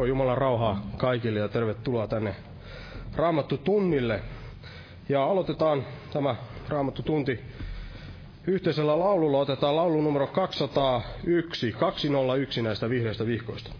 Joo, Jumalan rauhaa kaikille ja tervetuloa tänne Raamattu tunnille. Ja aloitetaan tämä Raamattu tunti yhteisellä laululla. Otetaan laulu numero 201, 201 näistä vihreistä vihkoista.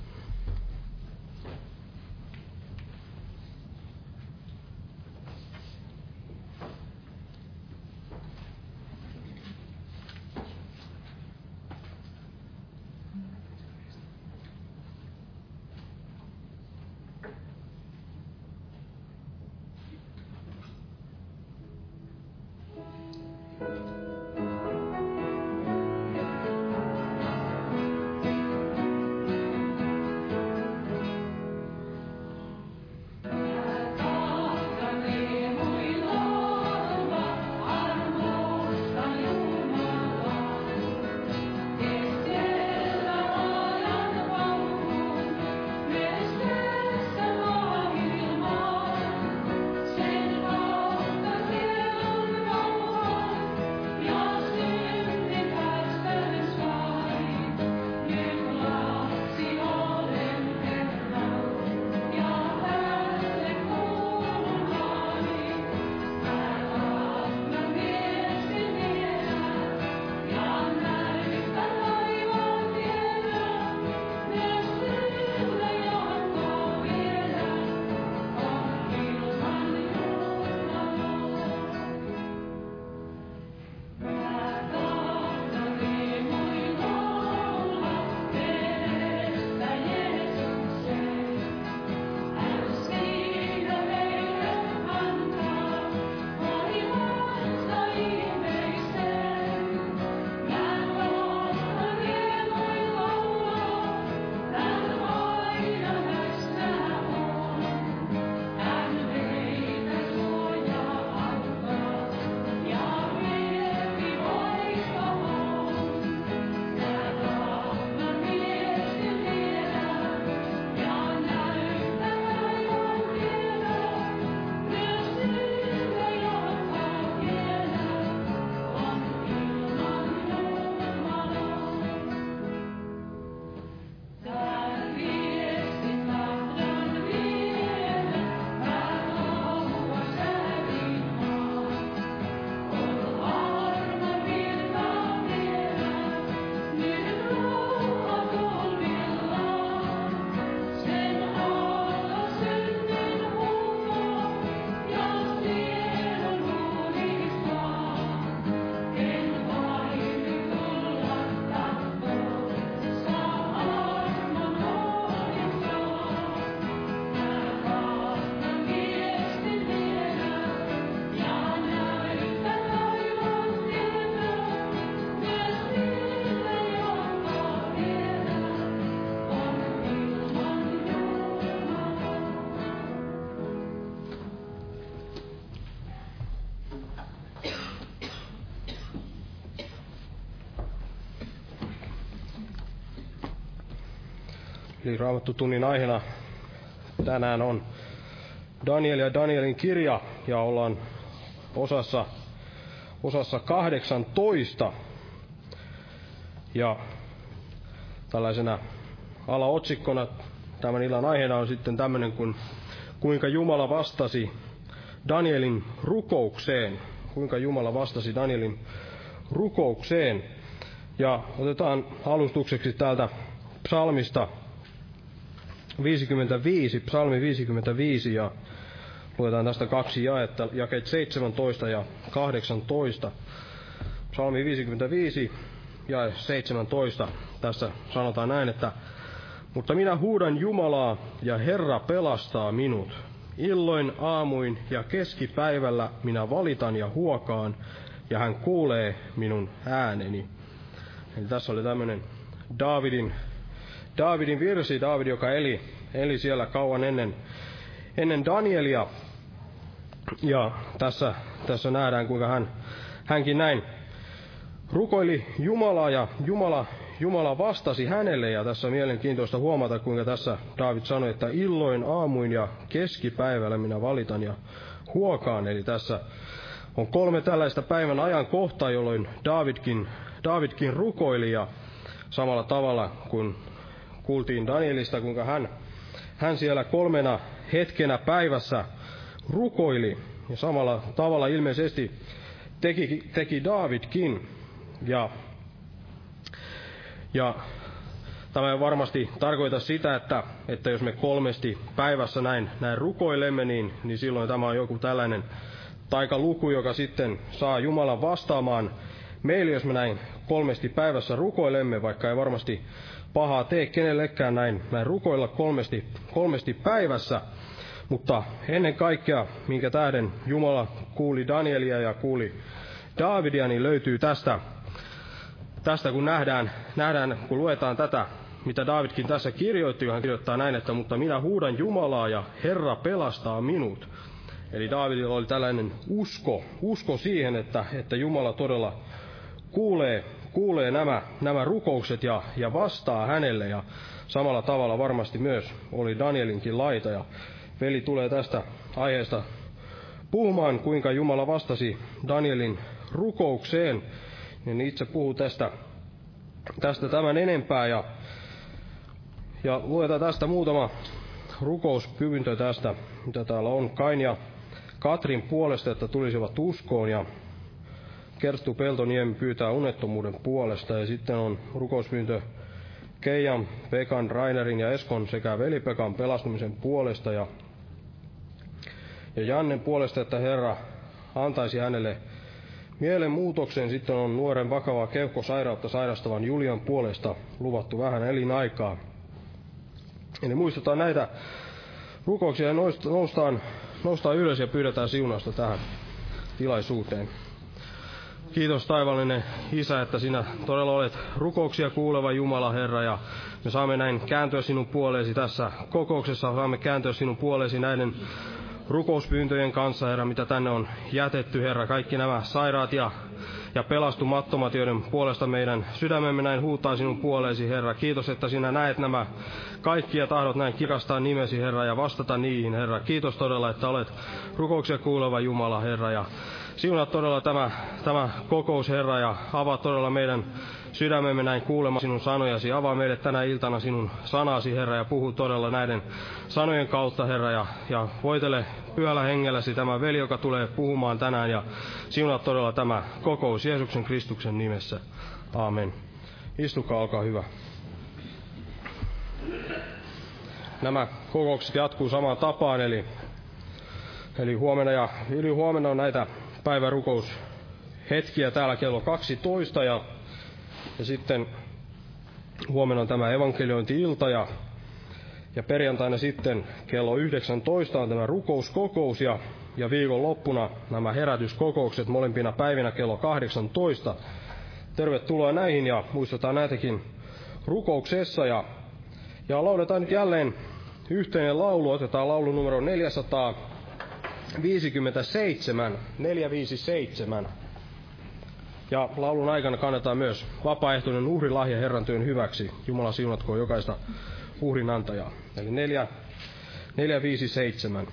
Eli Raamattu tunnin aiheena tänään on Daniel ja Danielin kirja ja ollaan osassa, osassa 18. Ja tällaisena alaotsikkona tämän illan aiheena on sitten tämmöinen kuin kuinka Jumala vastasi Danielin rukoukseen. Kuinka Jumala vastasi Danielin rukoukseen. Ja otetaan alustukseksi täältä psalmista 55, psalmi 55 ja luetaan tästä kaksi jaetta, jakeet 17 ja 18. Psalmi 55 ja 17. Tässä sanotaan näin, että mutta minä huudan Jumalaa ja Herra pelastaa minut. Illoin, aamuin ja keskipäivällä minä valitan ja huokaan, ja hän kuulee minun ääneni. Eli tässä oli tämmöinen Daavidin Daavidin virsi, Daavid, joka eli, eli siellä kauan ennen, ennen Danielia. Ja tässä, tässä nähdään, kuinka hän, hänkin näin rukoili Jumalaa ja Jumala, Jumala vastasi hänelle. Ja tässä on mielenkiintoista huomata, kuinka tässä David sanoi, että illoin, aamuin ja keskipäivällä minä valitan ja huokaan. Eli tässä on kolme tällaista päivän ajan kohtaa, jolloin Davidkin, Davidkin rukoili ja samalla tavalla kuin kuultiin Danielista, kuinka hän, hän siellä kolmena hetkenä päivässä rukoili. Ja samalla tavalla ilmeisesti teki, teki Davidkin. Ja, ja tämä ei varmasti tarkoita sitä, että, että jos me kolmesti päivässä näin, näin rukoilemme, niin, niin silloin tämä on joku tällainen taikaluku, joka sitten saa Jumalan vastaamaan meille, jos me näin kolmesti päivässä rukoilemme, vaikka ei varmasti pahaa tee kenellekään näin, näin rukoilla kolmesti, kolmesti päivässä. Mutta ennen kaikkea, minkä tähden Jumala kuuli Danielia ja kuuli Davidia, niin löytyy tästä, tästä kun nähdään, nähdään, kun luetaan tätä, mitä Davidkin tässä kirjoitti, hän kirjoittaa näin, että mutta minä huudan Jumalaa ja Herra pelastaa minut. Eli Davidilla oli tällainen usko, usko siihen, että, että Jumala todella kuulee, kuulee nämä, nämä rukoukset ja, ja vastaa hänelle. Ja samalla tavalla varmasti myös oli Danielinkin laita. Ja veli tulee tästä aiheesta puhumaan, kuinka Jumala vastasi Danielin rukoukseen. Niin itse puhuu tästä, tästä tämän enempää ja, ja luetaan tästä muutama rukouspyyntö tästä, mitä täällä on. Kain ja Katrin puolesta, että tulisivat uskoon ja Kerstu Peltoniemi pyytää unettomuuden puolesta ja sitten on rukouspyyntö Keijan, Pekan, Rainerin ja Eskon sekä velipekan pelastumisen puolesta ja, ja Jannen puolesta, että Herra antaisi hänelle mielenmuutoksen. Sitten on nuoren vakavaa keuhkosairautta sairastavan Julian puolesta luvattu vähän elinaikaa. Eli muistetaan näitä rukouksia ja noustaan, noustaan ylös ja pyydetään siunausta tähän tilaisuuteen. Kiitos taivallinen Isä, että sinä todella olet rukouksia kuuleva Jumala, Herra, ja me saamme näin kääntyä sinun puoleesi tässä kokouksessa, saamme kääntyä sinun puoleesi näiden rukouspyyntöjen kanssa, Herra, mitä tänne on jätetty, Herra, kaikki nämä sairaat ja, ja pelastumattomat, joiden puolesta meidän sydämemme näin huutaa sinun puoleesi, Herra. Kiitos, että sinä näet nämä kaikki ja tahdot näin kirastaa nimesi, Herra, ja vastata niihin, Herra. Kiitos todella, että olet rukouksia kuuleva Jumala, Herra, ja Siunaa todella tämä, tämä kokous, Herra, ja avaa todella meidän sydämemme näin kuulemaan sinun sanojasi. Avaa meille tänä iltana sinun sanasi, Herra, ja puhu todella näiden sanojen kautta, Herra, ja, ja voitele pyhällä hengelläsi tämä veli, joka tulee puhumaan tänään, ja siunaa todella tämä kokous Jeesuksen Kristuksen nimessä. Aamen. Istukaa, olkaa hyvä. Nämä kokoukset jatkuu samaan tapaan, eli, eli huomenna ja yli huomenna on näitä päivärukous hetkiä täällä kello 12 ja, ja sitten huomenna on tämä evankeliointi-ilta ja, ja perjantaina sitten kello 19 on tämä rukouskokous ja, ja viikon loppuna nämä herätyskokoukset molempina päivinä kello 18. Tervetuloa näihin ja muistetaan näitäkin rukouksessa ja, ja lauletaan nyt jälleen yhteinen laulu, otetaan laulu numero 400 57, 457. Ja laulun aikana kannetaan myös vapaaehtoinen uhrilahja Herran työn hyväksi. Jumala siunatkoon jokaista uhrin antajaa. Eli 4, 457.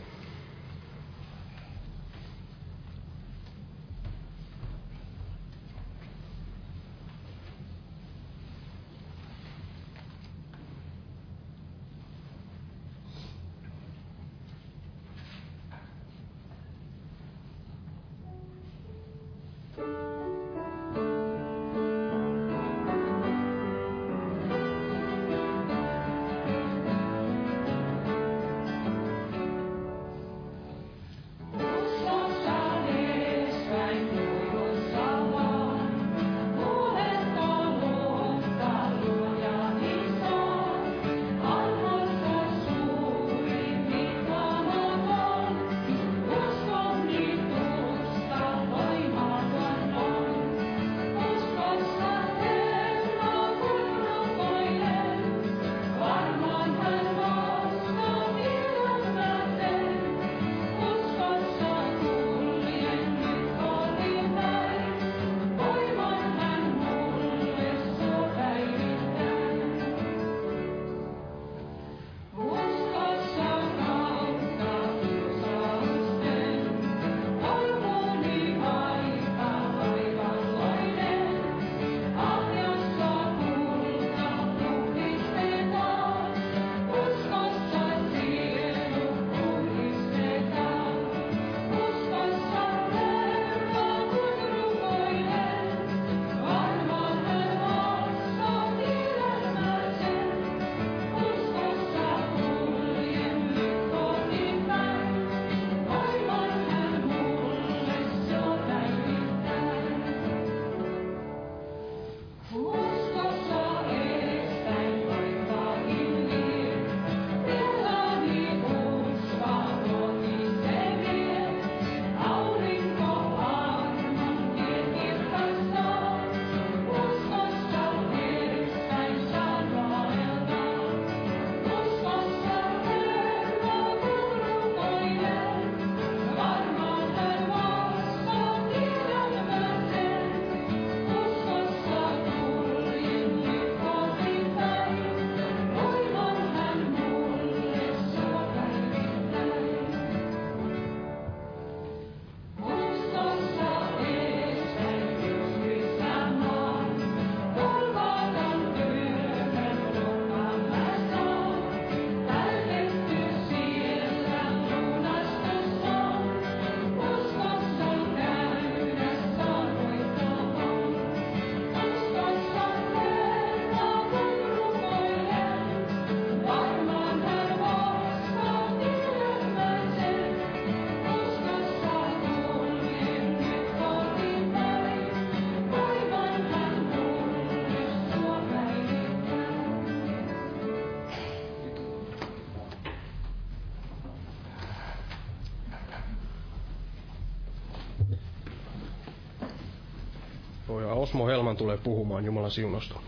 ja Osmo Helman tulee puhumaan Jumalan siunosta.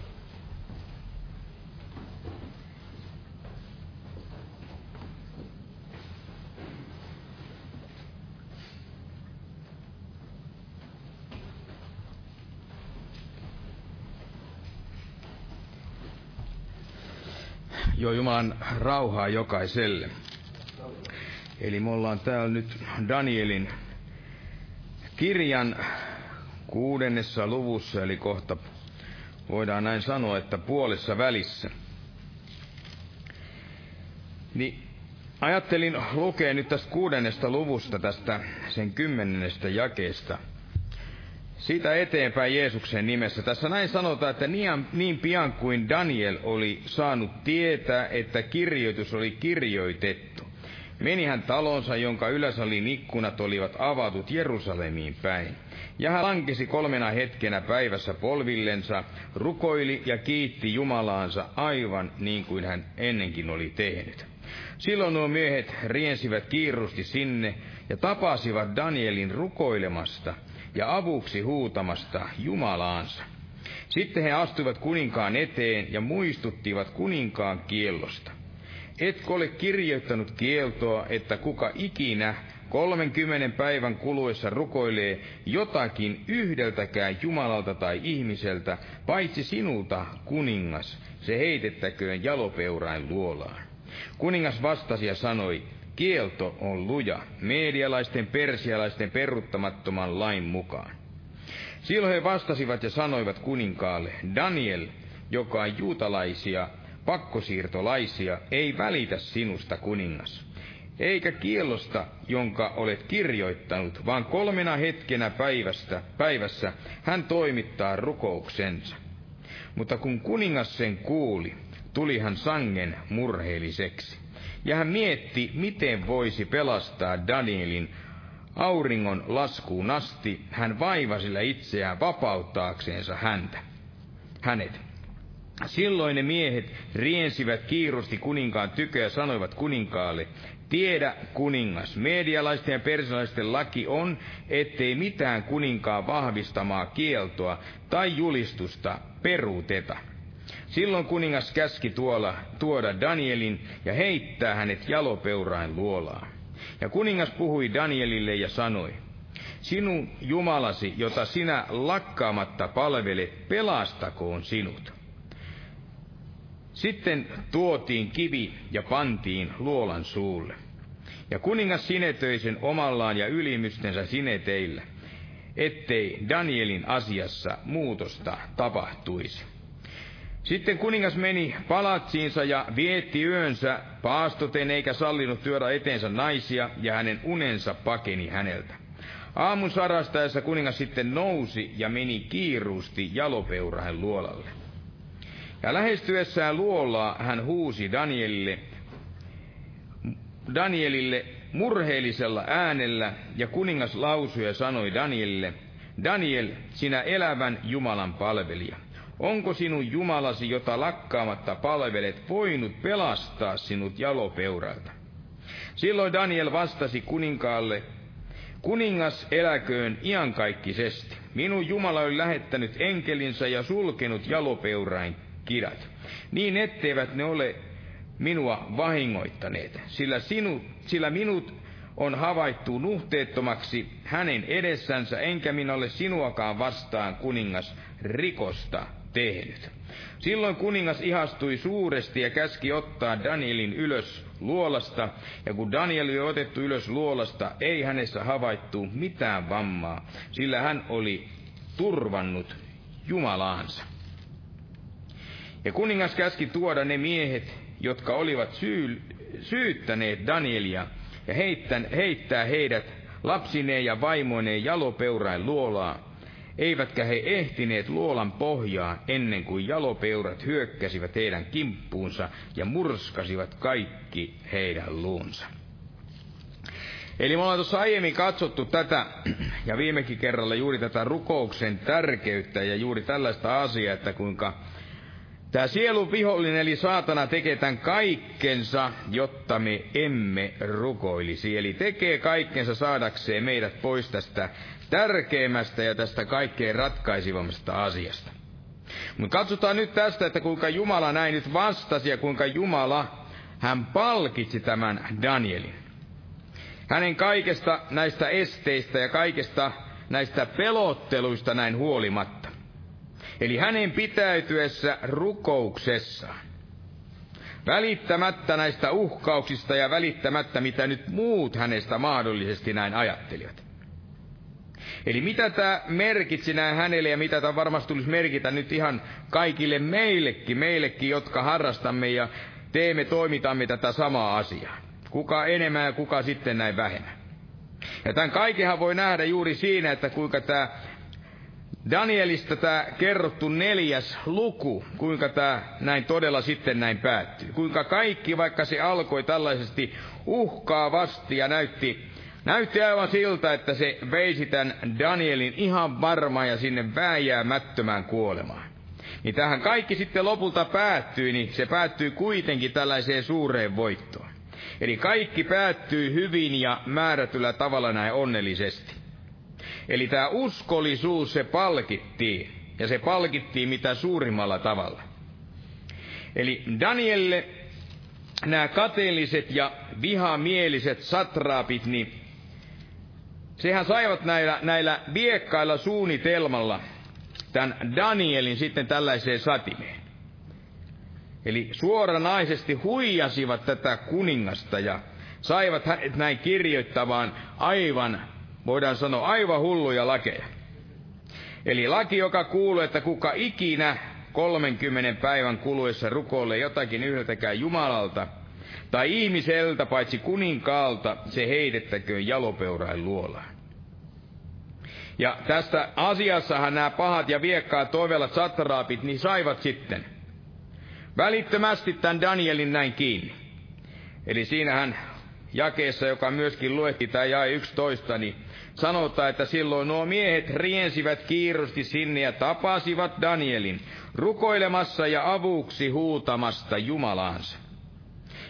Joo, Jumalan rauhaa jokaiselle. Eli me ollaan täällä nyt Danielin kirjan kuudennessa luvussa, eli kohta voidaan näin sanoa, että puolessa välissä. Niin ajattelin lukea nyt tästä kuudennesta luvusta, tästä sen kymmenennestä jakeesta – siitä eteenpäin Jeesuksen nimessä. Tässä näin sanotaan, että niin, niin pian kuin Daniel oli saanut tietää, että kirjoitus oli kirjoitettu, meni hän talonsa, jonka yläsalin ikkunat olivat avatut Jerusalemiin päin. Ja hän lankesi kolmena hetkenä päivässä polvillensa, rukoili ja kiitti Jumalaansa aivan niin kuin hän ennenkin oli tehnyt. Silloin nuo miehet riensivät kiirusti sinne ja tapasivat Danielin rukoilemasta – ja avuksi huutamasta Jumalaansa. Sitten he astuivat kuninkaan eteen ja muistuttivat kuninkaan kiellosta. Etkö ole kirjoittanut kieltoa, että kuka ikinä kolmenkymmenen päivän kuluessa rukoilee jotakin yhdeltäkään Jumalalta tai ihmiseltä, paitsi sinulta, kuningas, se heitettäköön jalopeurain luolaan. Kuningas vastasi ja sanoi, Kielto on luja, medialaisten persialaisten peruttamattoman lain mukaan. Silloin he vastasivat ja sanoivat kuninkaalle, Daniel, joka on juutalaisia, pakkosiirtolaisia, ei välitä sinusta kuningas. Eikä kiellosta, jonka olet kirjoittanut, vaan kolmena hetkenä päivästä, päivässä hän toimittaa rukouksensa. Mutta kun kuningas sen kuuli, tuli hän sangen murheelliseksi ja hän mietti, miten voisi pelastaa Danielin auringon laskuun asti. Hän vaivasilla itseään vapauttaakseensa häntä, hänet. Silloin ne miehet riensivät kiirusti kuninkaan tykö ja sanoivat kuninkaalle, Tiedä, kuningas, medialaisten ja persialaisten laki on, ettei mitään kuninkaan vahvistamaa kieltoa tai julistusta peruuteta. Silloin kuningas käski tuolla tuoda Danielin ja heittää hänet jalopeurain luolaan. Ja kuningas puhui Danielille ja sanoi, Sinun Jumalasi, jota sinä lakkaamatta palvelet, pelastakoon sinut. Sitten tuotiin kivi ja pantiin luolan suulle. Ja kuningas sinetöi sen omallaan ja ylimystensä sineteillä, ettei Danielin asiassa muutosta tapahtuisi. Sitten kuningas meni palatsiinsa ja vietti yönsä paastoten eikä sallinut työdä eteensä naisia, ja hänen unensa pakeni häneltä. Aamun sarastaessa kuningas sitten nousi ja meni kiiruusti jalopeurahen luolalle. Ja lähestyessään luolaa hän huusi Danielille, Danielille murheellisella äänellä, ja kuningas lausui ja sanoi Danielille, Daniel, sinä elävän Jumalan palvelija, Onko sinun Jumalasi, jota lakkaamatta palvelet, voinut pelastaa sinut jalopeuralta? Silloin Daniel vastasi kuninkaalle, Kuningas eläköön iankaikkisesti. Minun Jumala oli lähettänyt enkelinsä ja sulkenut jalopeurain kidat, niin etteivät ne ole minua vahingoittaneet, sillä, sinu, sillä minut on havaittu nuhteettomaksi hänen edessänsä, enkä minä ole sinuakaan vastaan, kuningas, rikosta tehnyt. Silloin kuningas ihastui suuresti ja käski ottaa Danielin ylös luolasta, ja kun Daniel oli otettu ylös luolasta, ei hänessä havaittu mitään vammaa, sillä hän oli turvannut Jumalaansa. Ja kuningas käski tuoda ne miehet, jotka olivat syy, syyttäneet Danielia, ja heittää, heittää heidät lapsineen ja vaimoineen jalopeurain luolaa, eivätkä he ehtineet luolan pohjaa ennen kuin jalopeurat hyökkäsivät heidän kimppuunsa ja murskasivat kaikki heidän luunsa. Eli me ollaan tuossa aiemmin katsottu tätä, ja viimekin kerralla juuri tätä rukouksen tärkeyttä ja juuri tällaista asiaa, että kuinka Tämä sielun vihollinen eli saatana tekee tämän kaikkensa, jotta me emme rukoilisi. Eli tekee kaikkensa saadakseen meidät pois tästä tärkeimmästä ja tästä kaikkein ratkaisivammasta asiasta. Mutta katsotaan nyt tästä, että kuinka Jumala näin nyt vastasi ja kuinka Jumala, hän palkitsi tämän Danielin. Hänen kaikesta näistä esteistä ja kaikesta näistä pelotteluista näin huolimatta. Eli hänen pitäytyessä rukouksessaan. Välittämättä näistä uhkauksista ja välittämättä, mitä nyt muut hänestä mahdollisesti näin ajattelivat. Eli mitä tämä merkitsi näin hänelle ja mitä tämä varmasti tulisi merkitä nyt ihan kaikille meillekin, meillekin, jotka harrastamme ja teemme, toimitamme tätä samaa asiaa. Kuka enemmän ja kuka sitten näin vähemmän. Ja tämän kaikenhan voi nähdä juuri siinä, että kuinka tämä Danielista tämä kerrottu neljäs luku, kuinka tämä näin todella sitten näin päättyy. Kuinka kaikki, vaikka se alkoi tällaisesti uhkaavasti ja näytti, näytti aivan siltä, että se veisi tämän Danielin ihan varmaan ja sinne vääjäämättömään kuolemaan. Niin tähän kaikki sitten lopulta päättyi, niin se päättyy kuitenkin tällaiseen suureen voittoon. Eli kaikki päättyy hyvin ja määrätyllä tavalla näin onnellisesti. Eli tämä uskollisuus se palkittiin, ja se palkittiin mitä suurimmalla tavalla. Eli Danielle nämä kateelliset ja vihamieliset satraapit, niin sehän saivat näillä, näillä viekkailla suunnitelmalla tämän Danielin sitten tällaiseen satimeen. Eli suoranaisesti huijasivat tätä kuningasta ja saivat hänet näin kirjoittamaan aivan, voidaan sanoa, aivan hulluja lakeja. Eli laki, joka kuuluu, että kuka ikinä 30 päivän kuluessa rukoilee jotakin yhdeltäkään Jumalalta tai ihmiseltä paitsi kuninkaalta, se heitettäköön jalopeurain luolaan. Ja tästä asiassahan nämä pahat ja viekkaat toivelat satraapit, niin saivat sitten – välittömästi tämän Danielin näin kiinni. Eli siinähän jakeessa, joka myöskin luetti tämä jae 11, niin sanotaan, että silloin nuo miehet riensivät kiirusti sinne ja tapasivat Danielin rukoilemassa ja avuksi huutamasta Jumalaansa.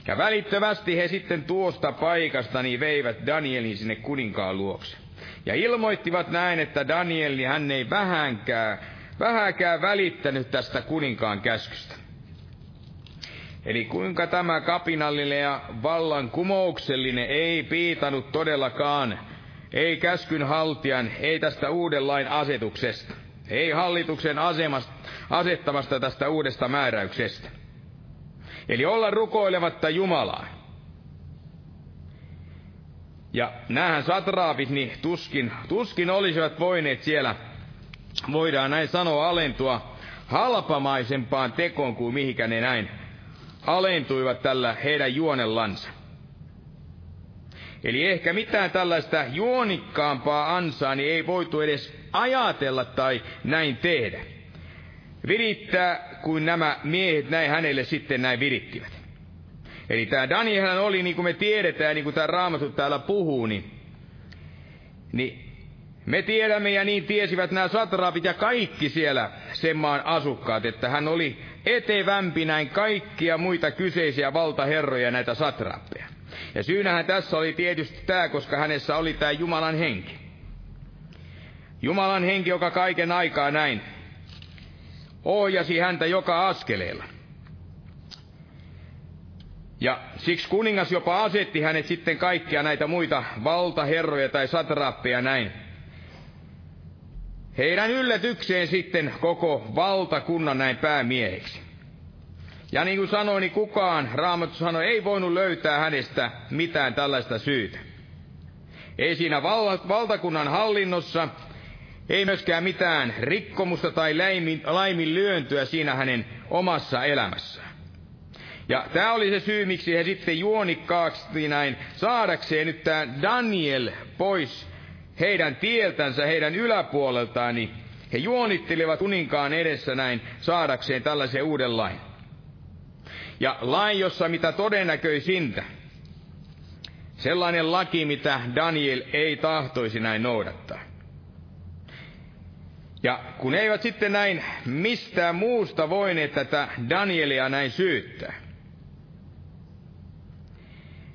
Ja välittömästi he sitten tuosta paikasta niin veivät Danielin sinne kuninkaan luokse. Ja ilmoittivat näin, että Danieli hän ei vähänkään, vähänkään välittänyt tästä kuninkaan käskystä. Eli kuinka tämä kapinallinen ja vallankumouksellinen ei piitanut todellakaan, ei käskyn haltijan, ei tästä uuden lain asetuksesta, ei hallituksen asemasta, asettamasta tästä uudesta määräyksestä. Eli olla rukoilematta Jumalaa. Ja näähän satraapit, niin tuskin, tuskin olisivat voineet siellä, voidaan näin sanoa, alentua halpamaisempaan tekoon kuin mihinkä ne näin alentuivat tällä heidän juonellansa. Eli ehkä mitään tällaista juonikkaampaa ansaa niin ei voitu edes ajatella tai näin tehdä. Virittää, kuin nämä miehet näin hänelle sitten näin virittivät. Eli tämä Daniel oli, niin kuin me tiedetään, niin kuin tämä Raamattu täällä puhuu, niin, niin me tiedämme ja niin tiesivät nämä satraapit ja kaikki siellä sen maan asukkaat, että hän oli etevämpi näin kaikkia muita kyseisiä valtaherroja näitä satraappeja. Ja syynähän tässä oli tietysti tämä, koska hänessä oli tämä Jumalan henki. Jumalan henki, joka kaiken aikaa näin ohjasi häntä joka askeleella. Ja siksi kuningas jopa asetti hänet sitten kaikkia näitä muita valtaherroja tai satraappeja näin heidän yllätykseen sitten koko valtakunnan näin päämieheksi. Ja niin kuin sanoin, niin kukaan, Raamattu sanoi, ei voinut löytää hänestä mitään tällaista syytä. Ei siinä val- valtakunnan hallinnossa, ei myöskään mitään rikkomusta tai laimin, laiminlyöntyä siinä hänen omassa elämässään. Ja tämä oli se syy, miksi he sitten juonikkaaksi näin saadakseen nyt tämä Daniel pois heidän tieltänsä, heidän yläpuoleltaan, niin he juonittelivat kuninkaan edessä näin saadakseen tällaisen uuden lain. Ja lain, jossa mitä todennäköisintä, sellainen laki, mitä Daniel ei tahtoisi näin noudattaa. Ja kun eivät sitten näin mistään muusta voineet tätä Danielia näin syyttää,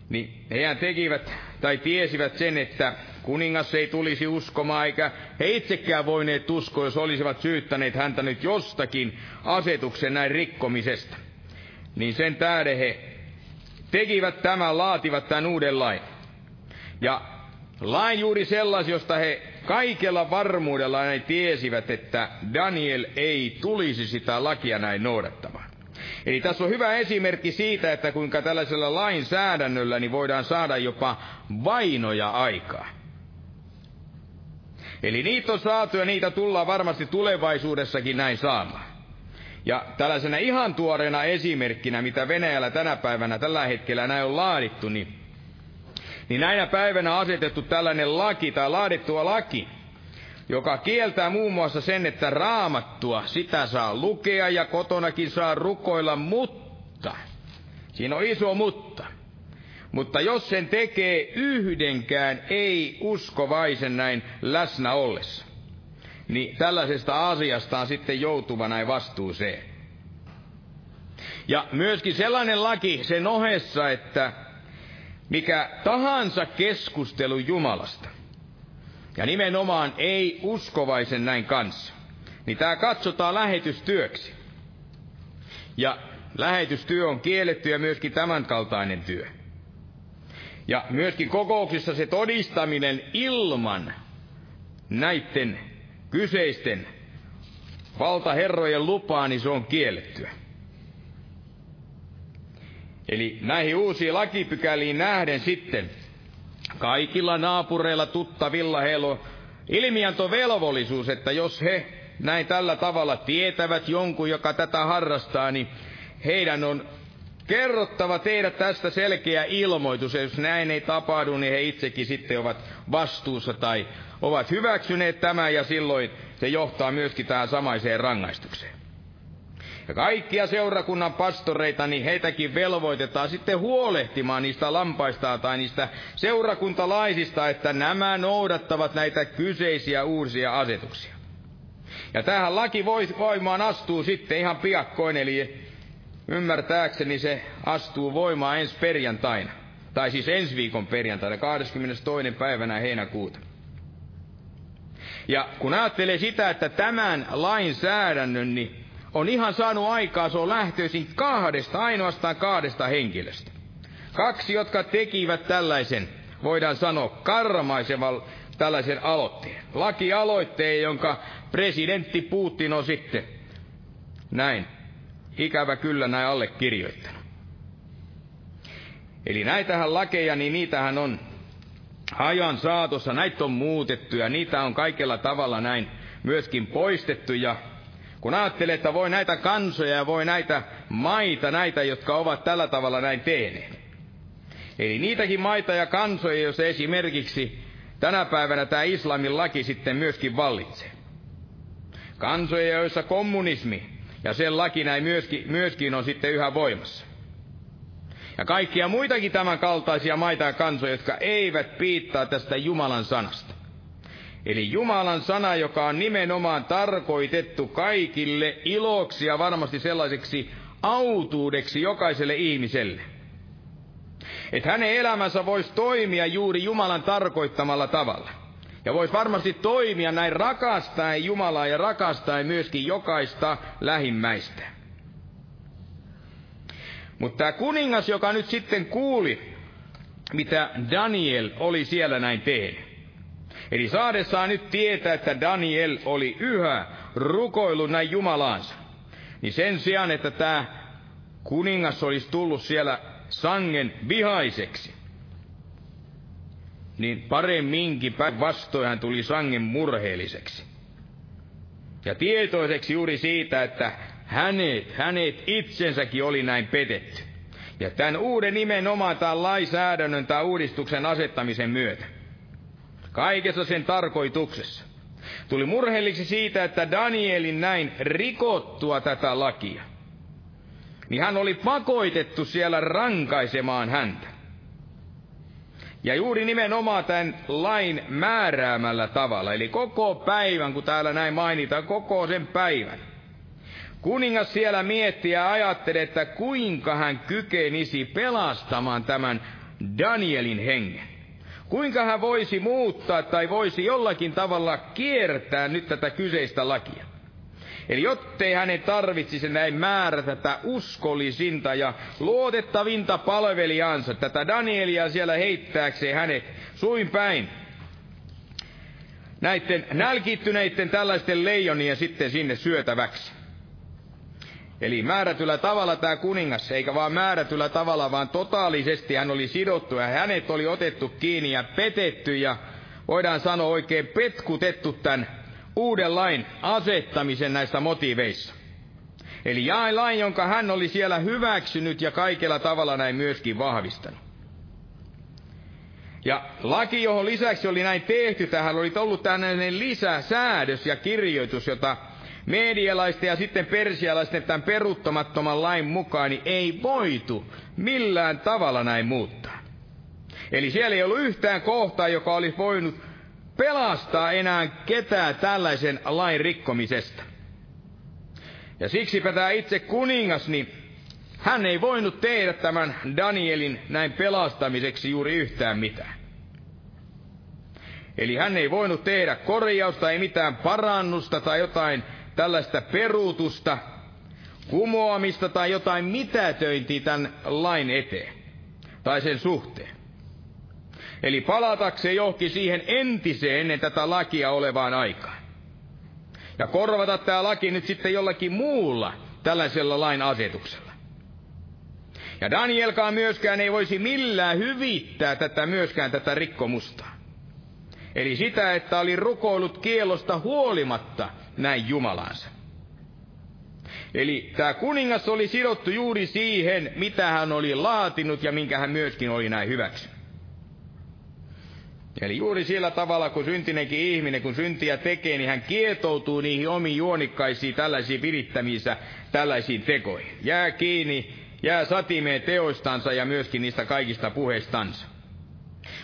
niin hehän tekivät tai tiesivät sen, että kuningas ei tulisi uskomaan, eikä he itsekään voineet uskoa, jos olisivat syyttäneet häntä nyt jostakin asetuksen näin rikkomisesta. Niin sen tähden he tekivät tämän, laativat tämän uuden lain. Ja lain juuri sellaisen, josta he kaikella varmuudella näin tiesivät, että Daniel ei tulisi sitä lakia näin noudattamaan. Eli tässä on hyvä esimerkki siitä, että kuinka tällaisella lainsäädännöllä niin voidaan saada jopa vainoja aikaa. Eli niitä on saatu ja niitä tullaan varmasti tulevaisuudessakin näin saamaan. Ja tällaisena ihan tuoreena esimerkkinä, mitä Venäjällä tänä päivänä tällä hetkellä näin on laadittu, niin, niin näinä päivänä asetettu tällainen laki tai laadittua laki, joka kieltää muun muassa sen, että raamattua, sitä saa lukea ja kotonakin saa rukoilla, mutta, siinä on iso mutta, mutta jos sen tekee yhdenkään ei-uskovaisen näin läsnä ollessa, niin tällaisesta asiasta on sitten joutuva näin vastuuseen. Ja myöskin sellainen laki sen ohessa, että mikä tahansa keskustelu Jumalasta, ja nimenomaan ei uskovaisen näin kanssa, niin tämä katsotaan lähetystyöksi. Ja lähetystyö on kielletty ja myöskin tämänkaltainen työ. Ja myöskin kokouksissa se todistaminen ilman näiden kyseisten valtaherrojen lupaa, niin se on kiellettyä. Eli näihin uusiin lakipykäliin nähden sitten kaikilla naapureilla tuttavilla heillä on ilmiantovelvollisuus, että jos he näin tällä tavalla tietävät jonkun, joka tätä harrastaa, niin heidän on kerrottava tehdä tästä selkeä ilmoitus, ja jos näin ei tapahdu, niin he itsekin sitten ovat vastuussa tai ovat hyväksyneet tämän, ja silloin se johtaa myöskin tähän samaiseen rangaistukseen. Ja kaikkia seurakunnan pastoreita, niin heitäkin velvoitetaan sitten huolehtimaan niistä lampaista tai niistä seurakuntalaisista, että nämä noudattavat näitä kyseisiä uusia asetuksia. Ja tähän laki voimaan astuu sitten ihan piakkoin, eli ymmärtääkseni se astuu voimaan ensi perjantaina. Tai siis ensi viikon perjantaina, 22. päivänä heinäkuuta. Ja kun ajattelee sitä, että tämän lainsäädännön, niin on ihan saanut aikaa, se on lähtöisin kahdesta, ainoastaan kahdesta henkilöstä. Kaksi, jotka tekivät tällaisen, voidaan sanoa, karmaisevan tällaisen aloitteen. Lakialoitteen, jonka presidentti Putin on sitten näin, ikävä kyllä näin allekirjoittanut. Eli näitähän lakeja, niin niitähän on ajan saatossa, näitä on muutettu ja niitä on kaikella tavalla näin myöskin poistettu ja kun ajattelee, että voi näitä kansoja ja voi näitä maita, näitä, jotka ovat tällä tavalla näin tehneet. Eli niitäkin maita ja kansoja, jos esimerkiksi tänä päivänä tämä islamin laki sitten myöskin vallitsee. Kansoja, joissa kommunismi ja sen laki näin myöskin, myöskin on sitten yhä voimassa. Ja kaikkia muitakin tämän kaltaisia maita ja kansoja, jotka eivät piittaa tästä Jumalan sanasta. Eli Jumalan sana, joka on nimenomaan tarkoitettu kaikille iloksi ja varmasti sellaiseksi autuudeksi jokaiselle ihmiselle. Että hänen elämänsä voisi toimia juuri Jumalan tarkoittamalla tavalla. Ja voisi varmasti toimia näin rakastaen Jumalaa ja rakastaen myöskin jokaista lähimmäistä. Mutta tämä kuningas, joka nyt sitten kuuli, mitä Daniel oli siellä näin tehnyt, Eli saadessaan nyt tietää, että Daniel oli yhä rukoillut näin Jumalaansa, niin sen sijaan, että tämä kuningas olisi tullut siellä sangen vihaiseksi, niin paremminkin päinvastoin hän tuli sangen murheelliseksi. Ja tietoiseksi juuri siitä, että hänet, hänet itsensäkin oli näin petetty. Ja tämän uuden nimenomaan tämän lainsäädännön tai uudistuksen asettamisen myötä kaikessa sen tarkoituksessa. Tuli murheelliksi siitä, että Danielin näin rikottua tätä lakia, niin hän oli pakoitettu siellä rankaisemaan häntä. Ja juuri nimenomaan tämän lain määräämällä tavalla, eli koko päivän, kun täällä näin mainitaan, koko sen päivän. Kuningas siellä mietti ja ajatteli, että kuinka hän kykenisi pelastamaan tämän Danielin hengen. Kuinka hän voisi muuttaa tai voisi jollakin tavalla kiertää nyt tätä kyseistä lakia. Eli jottei hänen tarvitsisi näin määrätä tätä uskollisinta ja luotettavinta palvelijansa, tätä Danielia siellä heittääkseen hänet suin päin. Näiden nälkittyneiden tällaisten leijonien sitten sinne syötäväksi. Eli määrätyllä tavalla tämä kuningas, eikä vaan määrätyllä tavalla, vaan totaalisesti hän oli sidottu ja hänet oli otettu kiinni ja petetty ja voidaan sanoa oikein petkutettu tämän uuden lain asettamisen näistä motiiveissa. Eli jae lain, jonka hän oli siellä hyväksynyt ja kaikella tavalla näin myöskin vahvistanut. Ja laki, johon lisäksi oli näin tehty, tähän oli ollut tällainen lisäsäädös ja kirjoitus, jota medialaisten ja sitten persialaisten tämän peruuttamattoman lain mukaan niin ei voitu millään tavalla näin muuttaa. Eli siellä ei ollut yhtään kohtaa, joka olisi voinut pelastaa enää ketään tällaisen lain rikkomisesta. Ja siksipä tämä itse kuningas, niin hän ei voinut tehdä tämän Danielin näin pelastamiseksi juuri yhtään mitään. Eli hän ei voinut tehdä korjausta, ei mitään parannusta tai jotain tällaista peruutusta, kumoamista tai jotain mitätöintiä tämän lain eteen tai sen suhteen. Eli palatakseen johonkin siihen entiseen ennen tätä lakia olevaan aikaan. Ja korvata tämä laki nyt sitten jollakin muulla tällaisella lain asetuksella. Ja Danielkaan myöskään ei voisi millään hyvittää tätä myöskään tätä rikkomusta. Eli sitä, että oli rukoillut kielosta huolimatta näin Jumalansa. Eli tämä kuningas oli sidottu juuri siihen, mitä hän oli laatinut ja minkä hän myöskin oli näin hyväksynyt. Eli juuri sillä tavalla, kun syntinenkin ihminen, kun syntiä tekee, niin hän kietoutuu niihin omiin juonikkaisiin, tällaisiin virittämiinsä, tällaisiin tekoihin. Jää kiinni, jää satimeen teoistansa ja myöskin niistä kaikista puheistansa.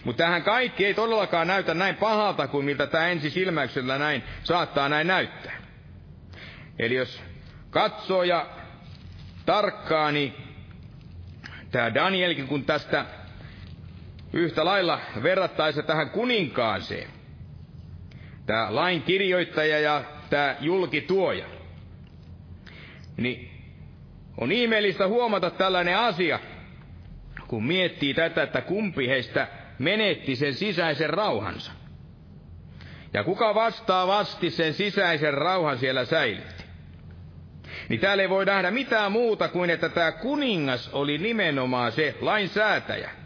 Mutta tähän kaikki ei todellakaan näytä näin pahalta kuin miltä tämä ensisilmäyksellä näin saattaa näin näyttää. Eli jos katsoo ja tarkkaa, niin tämä Danielkin, kun tästä yhtä lailla verrattaessa tähän kuninkaaseen. Tämä lain kirjoittaja ja tämä julkituoja. Niin on ihmeellistä huomata tällainen asia, kun miettii tätä, että kumpi heistä menetti sen sisäisen rauhansa. Ja kuka vastaavasti sen sisäisen rauhan siellä säilytti. Niin täällä ei voi nähdä mitään muuta kuin, että tämä kuningas oli nimenomaan se lainsäätäjä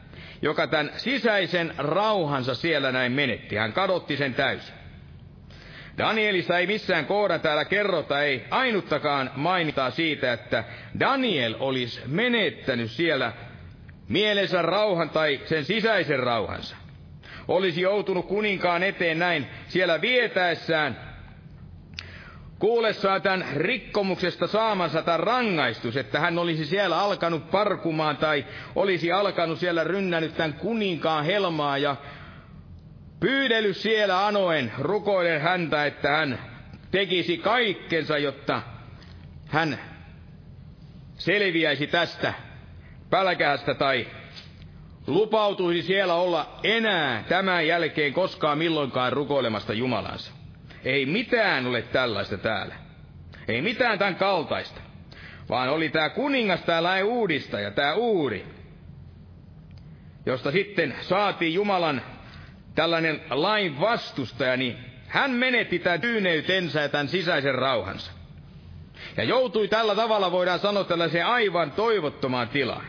joka tämän sisäisen rauhansa siellä näin menetti. Hän kadotti sen täysin. Danielissa ei missään kohdan täällä kerrota, ei ainuttakaan mainitaa siitä, että Daniel olisi menettänyt siellä mielensä rauhan tai sen sisäisen rauhansa. Olisi joutunut kuninkaan eteen näin siellä vietäessään kuullessaan tämän rikkomuksesta saamansa tämän rangaistus, että hän olisi siellä alkanut parkumaan tai olisi alkanut siellä rynnännyt tämän kuninkaan helmaa ja pyydellyt siellä anoen, rukoilen häntä, että hän tekisi kaikkensa, jotta hän selviäisi tästä pälkähästä tai lupautuisi siellä olla enää tämän jälkeen koskaan milloinkaan rukoilemasta Jumalansa. Ei mitään ole tällaista täällä. Ei mitään tämän kaltaista. Vaan oli tämä kuningas, tämä lain uudistaja, tämä uuri, josta sitten saatiin Jumalan tällainen lain vastustaja, niin hän menetti tämän tyyneytensä ja tämän sisäisen rauhansa. Ja joutui tällä tavalla, voidaan sanoa, tällaiseen aivan toivottomaan tilaan.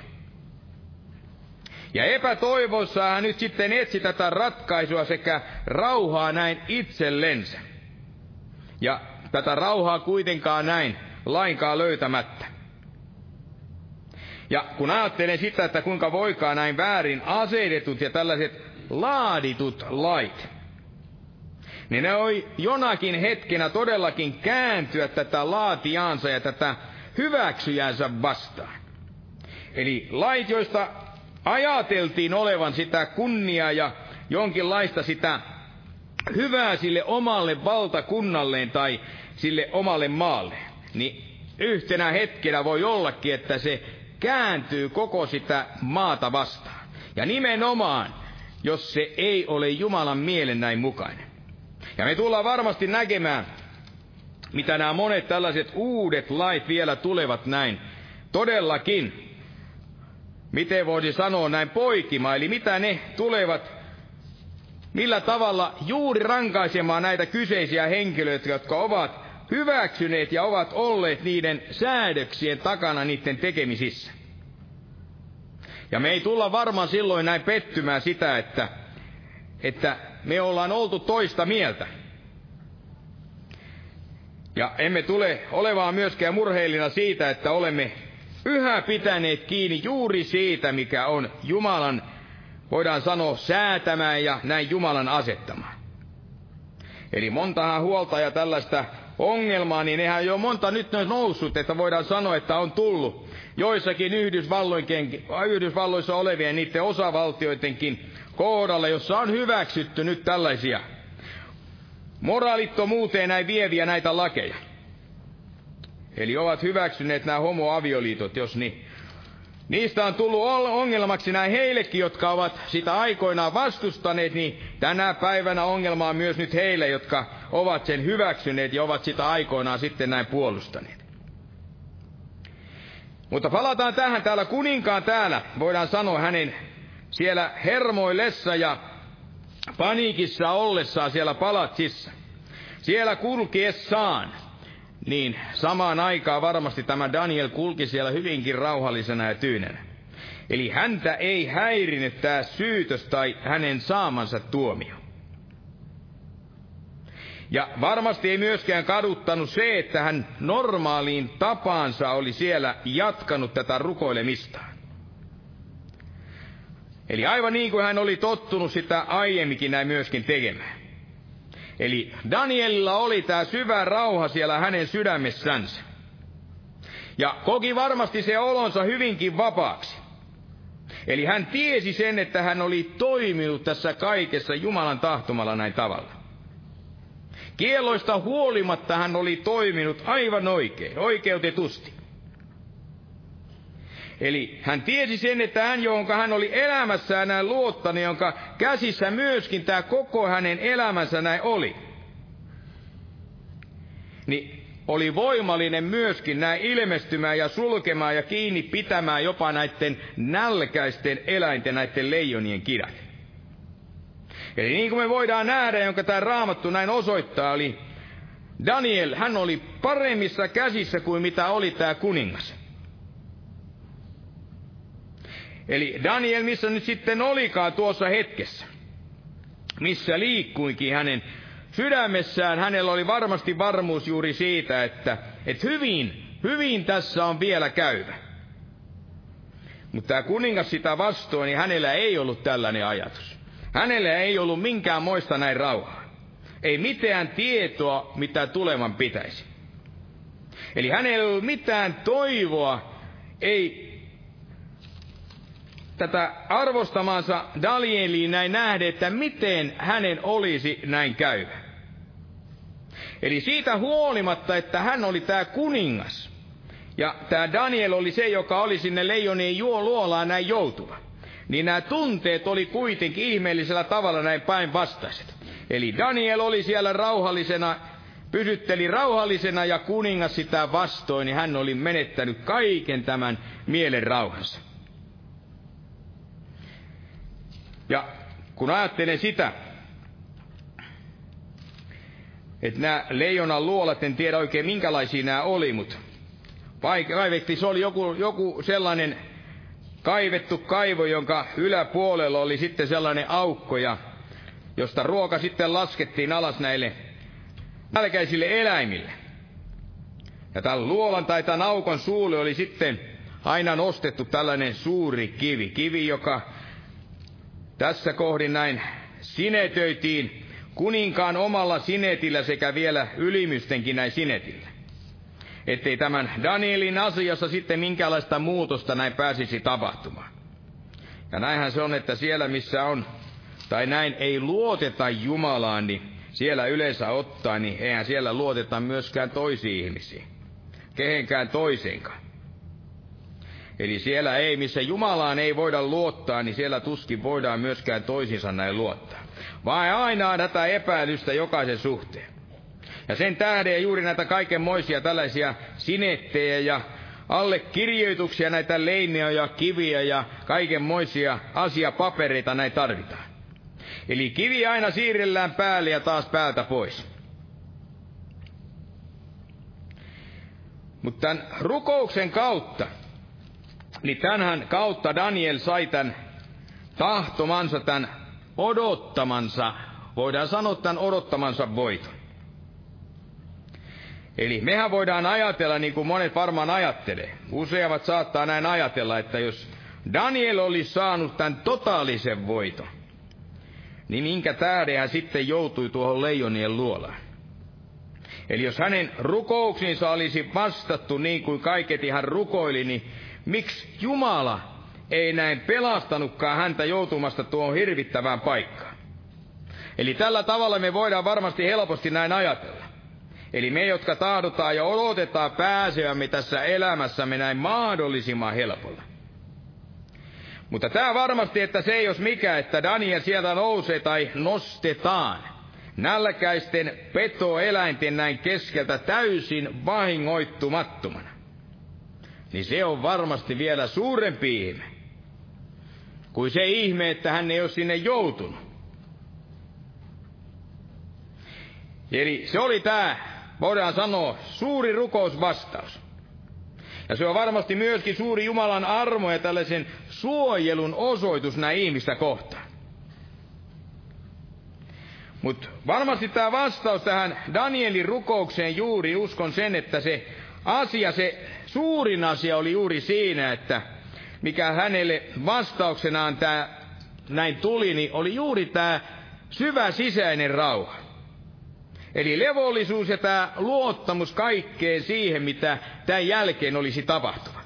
Ja epätoivossa hän nyt sitten etsi tätä ratkaisua sekä rauhaa näin itsellensä ja tätä rauhaa kuitenkaan näin lainkaan löytämättä. Ja kun ajattelen sitä, että kuinka voikaan näin väärin asetetut ja tällaiset laaditut lait, niin ne voi jonakin hetkenä todellakin kääntyä tätä laatiaansa ja tätä hyväksyjänsä vastaan. Eli lait, joista ajateltiin olevan sitä kunniaa ja jonkinlaista sitä hyvää sille omalle valtakunnalleen tai sille omalle maalle, niin yhtenä hetkenä voi ollakin, että se kääntyy koko sitä maata vastaan. Ja nimenomaan, jos se ei ole Jumalan mielen näin mukainen. Ja me tullaan varmasti näkemään, mitä nämä monet tällaiset uudet lait vielä tulevat näin. Todellakin, miten voisi sanoa näin poikima, eli mitä ne tulevat, millä tavalla juuri rankaisemaan näitä kyseisiä henkilöitä, jotka ovat hyväksyneet ja ovat olleet niiden säädöksien takana niiden tekemisissä. Ja me ei tulla varmaan silloin näin pettymään sitä, että, että me ollaan oltu toista mieltä. Ja emme tule olevaan myöskään murheillina siitä, että olemme yhä pitäneet kiinni juuri siitä, mikä on Jumalan, voidaan sanoa, säätämään ja näin Jumalan asettamaan. Eli montahan huolta ja tällaista ongelmaa, niin nehän jo monta nyt on noussut, että voidaan sanoa, että on tullut joissakin Yhdysvalloissa olevien niiden osavaltioidenkin kohdalle, jossa on hyväksytty nyt tällaisia moraalittomuuteen näin vieviä näitä lakeja. Eli ovat hyväksyneet nämä homoavioliitot, jos niin. Niistä on tullut ongelmaksi näin heillekin, jotka ovat sitä aikoinaan vastustaneet, niin tänä päivänä ongelma on myös nyt heille, jotka ovat sen hyväksyneet ja ovat sitä aikoinaan sitten näin puolustaneet. Mutta palataan tähän täällä kuninkaan täällä, voidaan sanoa hänen siellä hermoillessa ja paniikissa ollessaan siellä palatsissa. Siellä kulkiessaan, niin samaan aikaan varmasti tämä Daniel kulki siellä hyvinkin rauhallisena ja tyynenä. Eli häntä ei häirinyt tämä syytös tai hänen saamansa tuomio. Ja varmasti ei myöskään kaduttanut se, että hän normaaliin tapaansa oli siellä jatkanut tätä rukoilemistaan. Eli aivan niin kuin hän oli tottunut sitä aiemminkin näin myöskin tekemään. Eli Danielilla oli tämä syvä rauha siellä hänen sydämessänsä. Ja koki varmasti se olonsa hyvinkin vapaaksi. Eli hän tiesi sen, että hän oli toiminut tässä kaikessa Jumalan tahtomalla näin tavalla. Kieloista huolimatta hän oli toiminut aivan oikein, oikeutetusti. Eli hän tiesi sen, että hän, jonka hän oli elämässään näin luottani, jonka käsissä myöskin tämä koko hänen elämänsä näin oli, niin oli voimallinen myöskin näin ilmestymään ja sulkemaan ja kiinni pitämään jopa näiden nälkäisten eläinten, näiden leijonien kidat. Eli niin kuin me voidaan nähdä, jonka tämä raamattu näin osoittaa, oli Daniel, hän oli paremmissa käsissä kuin mitä oli tämä kuningas. Eli Daniel, missä nyt sitten olikaan tuossa hetkessä, missä liikkuinkin hänen sydämessään, hänellä oli varmasti varmuus juuri siitä, että, että hyvin, hyvin tässä on vielä käyvä. Mutta tämä kuningas sitä vastoin, niin hänellä ei ollut tällainen ajatus. Hänellä ei ollut minkään moista näin rauhaa. Ei mitään tietoa, mitä tuleman pitäisi. Eli hänellä ei ollut mitään toivoa, ei tätä arvostamansa Danieliin näin nähdä, että miten hänen olisi näin käyvä. Eli siitä huolimatta, että hän oli tämä kuningas, ja tämä Daniel oli se, joka oli sinne leijonien juo luolaan näin joutuva, niin nämä tunteet oli kuitenkin ihmeellisellä tavalla näin päinvastaiset. Eli Daniel oli siellä rauhallisena, pysytteli rauhallisena ja kuningas sitä vastoin, niin hän oli menettänyt kaiken tämän mielen rauhansa. Ja kun ajattelen sitä, että nämä leijonan luolat, en tiedä oikein minkälaisia nämä oli, mutta kaivettiin, se oli joku, joku sellainen kaivettu kaivo, jonka yläpuolella oli sitten sellainen aukko, ja josta ruoka sitten laskettiin alas näille nälkäisille eläimille. Ja tämän luolan tai tämän aukon suulle oli sitten aina nostettu tällainen suuri kivi, kivi, joka tässä kohdin näin sinetöitiin kuninkaan omalla sinetillä sekä vielä ylimystenkin näin sinetillä. Ettei tämän Danielin asiassa sitten minkäänlaista muutosta näin pääsisi tapahtumaan. Ja näinhän se on, että siellä missä on, tai näin ei luoteta Jumalaan, niin siellä yleensä ottaa, niin eihän siellä luoteta myöskään toisiin ihmisiin. Kehenkään toiseenkaan. Eli siellä ei, missä Jumalaan ei voida luottaa, niin siellä tuskin voidaan myöskään toisinsa näin luottaa. Vaan aina tätä epäilystä jokaisen suhteen. Ja sen tähden juuri näitä kaikenmoisia tällaisia sinettejä ja allekirjoituksia, näitä leineja ja kiviä ja kaikenmoisia asiapapereita näin tarvitaan. Eli kivi aina siirrellään päälle ja taas päältä pois. Mutta tämän rukouksen kautta, niin tänhän kautta Daniel sai tämän tahtomansa, tämän odottamansa, voidaan sanoa tämän odottamansa voiton. Eli mehän voidaan ajatella, niin kuin monet varmaan ajattelee. Useavat saattaa näin ajatella, että jos Daniel olisi saanut tämän totaalisen voiton, niin minkä tähden hän sitten joutui tuohon leijonien luolaan? Eli jos hänen rukouksiinsa olisi vastattu niin kuin kaiketi hän rukoili, niin miksi Jumala ei näin pelastanutkaan häntä joutumasta tuohon hirvittävään paikkaan? Eli tällä tavalla me voidaan varmasti helposti näin ajatella. Eli me, jotka tahdotaan ja odotetaan pääsevämme tässä elämässämme näin mahdollisimman helpolla. Mutta tämä varmasti, että se ei jos mikä, että Daniel sieltä nousee tai nostetaan nälkäisten petoeläinten näin keskeltä täysin vahingoittumattomana. Niin se on varmasti vielä suurempi ihme kuin se ihme, että hän ei ole sinne joutunut. Eli se oli tämä voidaan sanoa, suuri rukousvastaus. Ja se on varmasti myöskin suuri Jumalan armo ja tällaisen suojelun osoitus näin ihmistä kohtaan. Mutta varmasti tämä vastaus tähän Danielin rukoukseen juuri uskon sen, että se asia, se suurin asia oli juuri siinä, että mikä hänelle vastauksenaan tämä näin tuli, niin oli juuri tämä syvä sisäinen rauha. Eli levollisuus ja tämä luottamus kaikkeen siihen, mitä tämän jälkeen olisi tapahtuva.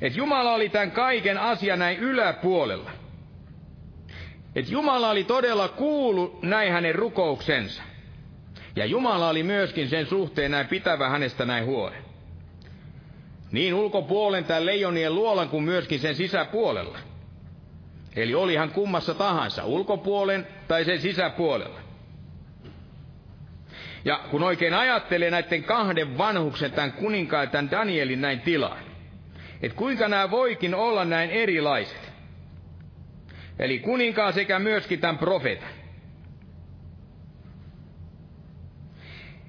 Että Jumala oli tämän kaiken asian näin yläpuolella. Että Jumala oli todella kuullut näin hänen rukouksensa. Ja Jumala oli myöskin sen suhteen näin pitävä hänestä näin huolen. Niin ulkopuolen tämän leijonien luolan kuin myöskin sen sisäpuolella. Eli oli hän kummassa tahansa, ulkopuolen tai sen sisäpuolella. Ja kun oikein ajattelee näiden kahden vanhuksen, tämän kuninkaan ja tämän Danielin näin tilaan, että kuinka nämä voikin olla näin erilaiset. Eli kuninkaan sekä myöskin tämän profeetan.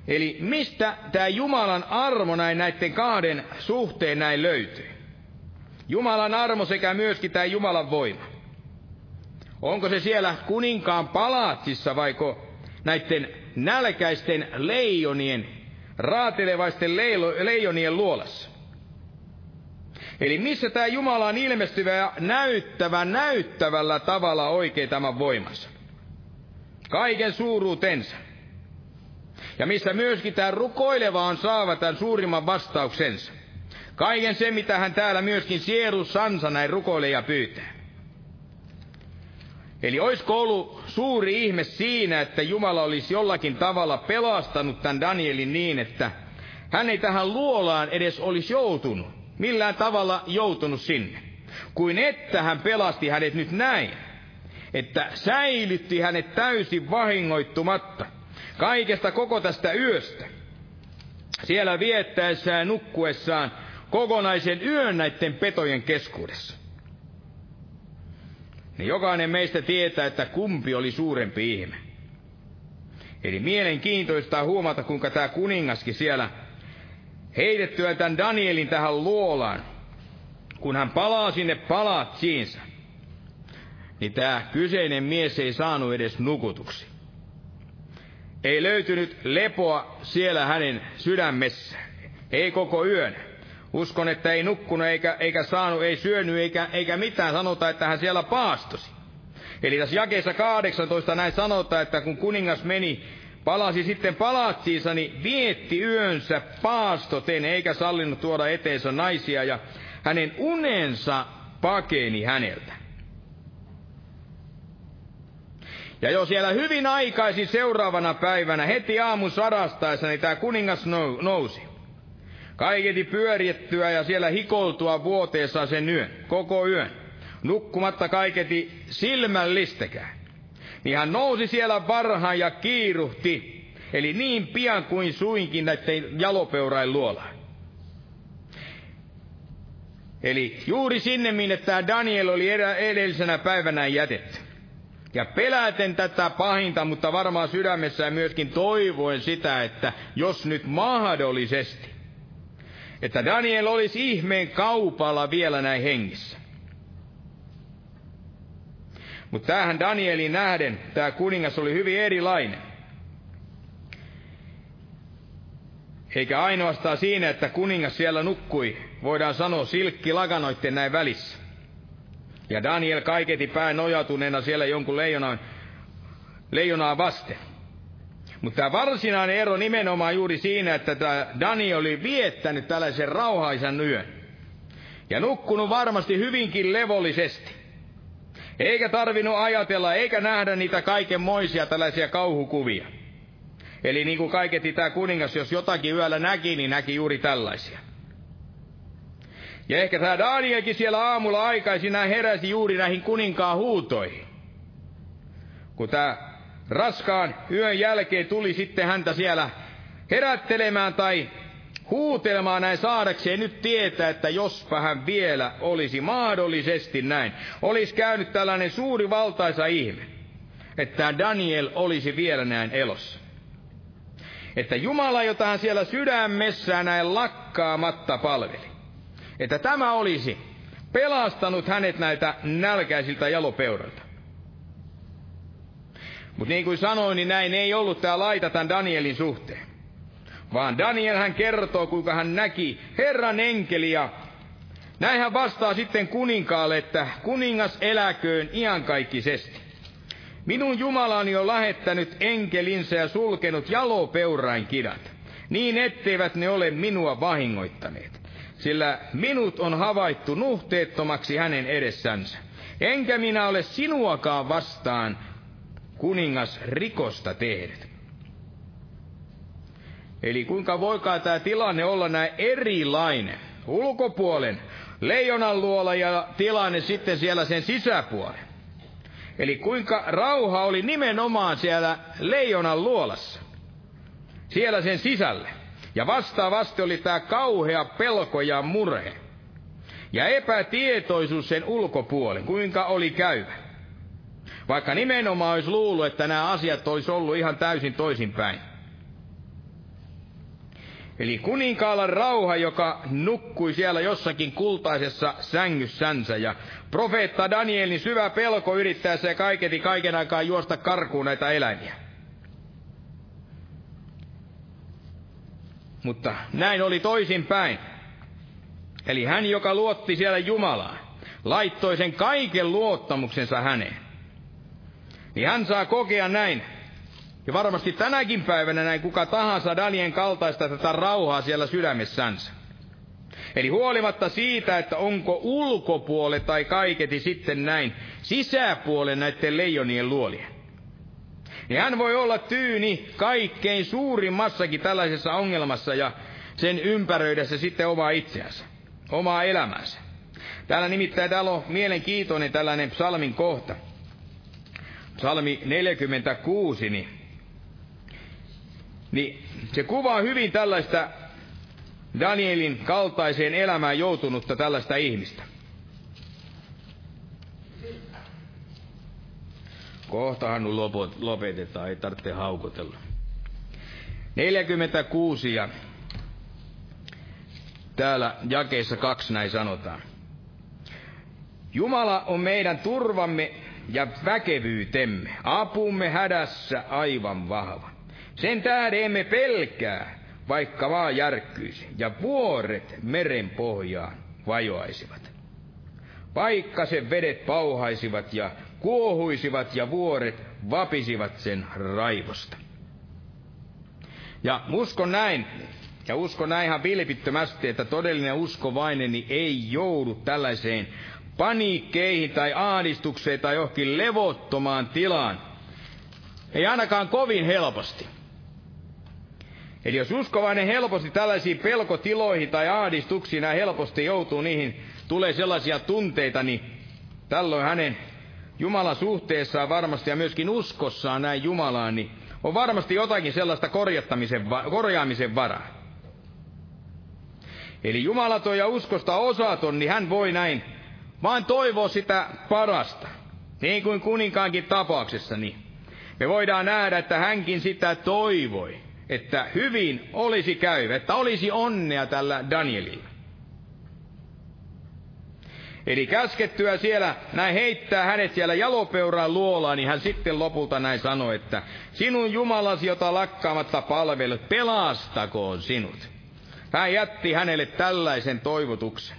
Eli mistä tämä Jumalan armo näin näiden kahden suhteen näin löytyy? Jumalan armo sekä myöskin tämä Jumalan voima. Onko se siellä kuninkaan palaatsissa vaiko näiden nälkäisten leijonien, raatelevaisten leijonien luolassa. Eli missä tämä Jumala on ilmestyvä ja näyttävä näyttävällä tavalla oikein tämän voimansa. Kaiken suuruutensa. Ja missä myöskin tämä rukoileva on saava tämän suurimman vastauksensa. Kaiken se, mitä hän täällä myöskin sielussansa näin rukoilee ja pyytää. Eli olisiko ollut suuri ihme siinä, että Jumala olisi jollakin tavalla pelastanut tämän Danielin niin, että hän ei tähän luolaan edes olisi joutunut, millään tavalla joutunut sinne. Kuin että hän pelasti hänet nyt näin, että säilytti hänet täysin vahingoittumatta kaikesta koko tästä yöstä. Siellä viettäessään nukkuessaan kokonaisen yön näiden petojen keskuudessa niin jokainen meistä tietää, että kumpi oli suurempi ihme. Eli mielenkiintoista huomata, kuinka tämä kuningaskin siellä heitettyä tämän Danielin tähän luolaan, kun hän palaa sinne palatsiinsa, niin tämä kyseinen mies ei saanut edes nukutuksi. Ei löytynyt lepoa siellä hänen sydämessään, ei koko yön. Uskon, että ei nukkunut eikä, eikä saanut, ei syönyt eikä, eikä mitään. Sanota, että hän siellä paastosi. Eli tässä jakeessa 18 näin sanotaan, että kun kuningas meni, palasi sitten palatsiinsa, niin vietti yönsä paastoten, eikä sallinut tuoda eteensä naisia, ja hänen unensa pakeni häneltä. Ja jo siellä hyvin aikaisin seuraavana päivänä, heti aamun sadastaessa, niin tämä kuningas nousi. Kaiketi pyöriettyä ja siellä hikoltua vuoteessa sen yön, koko yön, nukkumatta kaiketi silmällistäkään. Niin hän nousi siellä varhaan ja kiiruhti, eli niin pian kuin suinkin näiden jalopeurain luolaan. Eli juuri sinne, minne tämä Daniel oli edellisenä päivänä jätetty. Ja peläten tätä pahinta, mutta varmaan sydämessään myöskin toivoen sitä, että jos nyt mahdollisesti, että Daniel olisi ihmeen kaupalla vielä näin hengissä. Mutta tähän Danielin nähden tämä kuningas oli hyvin erilainen. Eikä ainoastaan siinä, että kuningas siellä nukkui, voidaan sanoa silkki laganoitten näin välissä. Ja Daniel kaiketi pää nojatuneena siellä jonkun leijonaan, leijonaa vasten. Mutta tämä varsinainen ero nimenomaan juuri siinä, että tämä Daniel oli viettänyt tällaisen rauhaisan yön. Ja nukkunut varmasti hyvinkin levollisesti. Eikä tarvinnut ajatella, eikä nähdä niitä kaikenmoisia tällaisia kauhukuvia. Eli niin kuin kaiketi tämä kuningas, jos jotakin yöllä näki, niin näki juuri tällaisia. Ja ehkä tämä Danielkin siellä aamulla aikaisin heräsi juuri näihin kuninkaan huutoihin. Kun tämä raskaan yön jälkeen tuli sitten häntä siellä herättelemään tai huutelemaan näin saadakseen nyt tietää, että jospa hän vielä olisi mahdollisesti näin. Olisi käynyt tällainen suuri valtaisa ihme, että Daniel olisi vielä näin elossa. Että Jumala, jota hän siellä sydämessään näin lakkaamatta palveli, että tämä olisi pelastanut hänet näiltä nälkäisiltä jalopeuroilta. Mutta niin kuin sanoin, niin näin ei ollut tämä laita tämän Danielin suhteen. Vaan Daniel hän kertoo, kuinka hän näki Herran enkeli ja näin hän vastaa sitten kuninkaalle, että kuningas eläköön iankaikkisesti. Minun Jumalani on lähettänyt enkelinsä ja sulkenut jalopeurain kidat, niin etteivät ne ole minua vahingoittaneet sillä minut on havaittu nuhteettomaksi hänen edessänsä. Enkä minä ole sinuakaan vastaan kuningas rikosta tehnyt. Eli kuinka voikaa tämä tilanne olla näin erilainen? Ulkopuolen leijonan luola ja tilanne sitten siellä sen sisäpuolen. Eli kuinka rauha oli nimenomaan siellä leijonan luolassa. Siellä sen sisälle. Ja vastaavasti oli tämä kauhea pelko ja murhe. Ja epätietoisuus sen ulkopuolen, kuinka oli käyvä. Vaikka nimenomaan olisi luullut, että nämä asiat olisi ollut ihan täysin toisinpäin. Eli kuninkaalla rauha, joka nukkui siellä jossakin kultaisessa sängyssänsä, ja profeetta Danielin syvä pelko yrittäessä ja kaiketi kaiken aikaa juosta karkuun näitä eläimiä. Mutta näin oli toisinpäin. Eli hän, joka luotti siellä Jumalaan, laittoi sen kaiken luottamuksensa häneen. Niin hän saa kokea näin. Ja varmasti tänäkin päivänä näin kuka tahansa Danien kaltaista tätä rauhaa siellä sydämessänsä. Eli huolimatta siitä, että onko ulkopuole tai kaiketi sitten näin sisäpuole näiden leijonien luolien niin hän voi olla tyyni kaikkein suurimmassakin tällaisessa ongelmassa ja sen ympäröidessä sitten omaa itseänsä, omaa elämänsä. Täällä nimittäin täällä on mielenkiintoinen tällainen psalmin kohta. Psalmi 46, niin, niin se kuvaa hyvin tällaista Danielin kaltaiseen elämään joutunutta tällaista ihmistä. Kohtahan nu lopetetaan, ei tarvitse haukotella. 46 ja täällä jakeessa kaksi näin sanotaan. Jumala on meidän turvamme ja väkevyytemme, apumme hädässä aivan vahva. Sen tähden emme pelkää, vaikka maa järkkyisi ja vuoret meren pohjaan vajoaisivat. Vaikka sen vedet pauhaisivat ja kuohuisivat ja vuoret vapisivat sen raivosta. Ja uskon näin, ja uskon näin ihan vilpittömästi, että todellinen uskovaineni ei joudu tällaiseen paniikkeihin tai ahdistukseen tai johonkin levottomaan tilaan, Ei ainakaan kovin helposti. Eli jos uskovainen helposti tällaisiin pelkotiloihin tai ahdistuksiin ja helposti joutuu niihin, tulee sellaisia tunteita, niin tällöin hänen Jumalan suhteessaan varmasti ja myöskin uskossaan näin Jumalaan, niin on varmasti jotakin sellaista korjaamisen varaa. Eli jumalaton ja uskosta osaton, niin hän voi näin vaan toivoa sitä parasta. Niin kuin kuninkaankin tapauksessa, niin me voidaan nähdä, että hänkin sitä toivoi, että hyvin olisi käyvä, että olisi onnea tällä Danielilla. Eli käskettyä siellä näin heittää hänet siellä jalopeuraan luolaan, niin hän sitten lopulta näin sanoi, että sinun Jumalasi, jota lakkaamatta palvelut, pelastakoon sinut. Hän jätti hänelle tällaisen toivotuksen,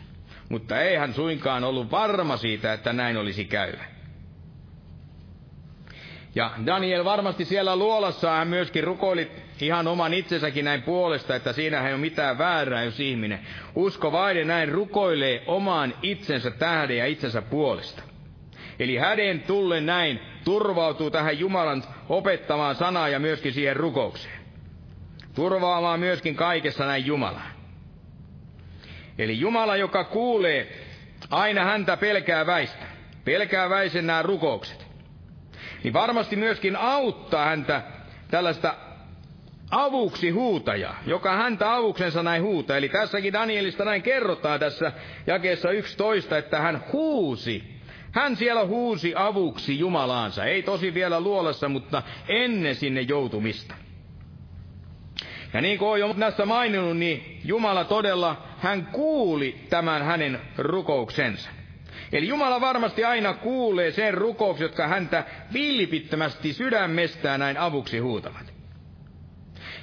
mutta ei hän suinkaan ollut varma siitä, että näin olisi käyvä. Ja Daniel varmasti siellä luolassa hän myöskin rukoili ihan oman itsensäkin näin puolesta, että siinä ei ole mitään väärää, jos ihminen vaiden näin rukoilee oman itsensä tähden ja itsensä puolesta. Eli häden tulle näin turvautuu tähän Jumalan opettamaan sanaa ja myöskin siihen rukoukseen. Turvaamaan myöskin kaikessa näin Jumalaa. Eli Jumala, joka kuulee aina häntä pelkää väistä, pelkää väisen nämä rukoukset, niin varmasti myöskin auttaa häntä tällaista avuksi huutaja, joka häntä avuksensa näin huutaa. Eli tässäkin Danielista näin kerrotaan tässä jakeessa 11, että hän huusi. Hän siellä huusi avuksi Jumalaansa. Ei tosi vielä luolassa, mutta ennen sinne joutumista. Ja niin kuin olen jo näistä maininnut, niin Jumala todella, hän kuuli tämän hänen rukouksensa. Eli Jumala varmasti aina kuulee sen rukouksen, jotka häntä vilpittömästi sydämestään näin avuksi huutavat.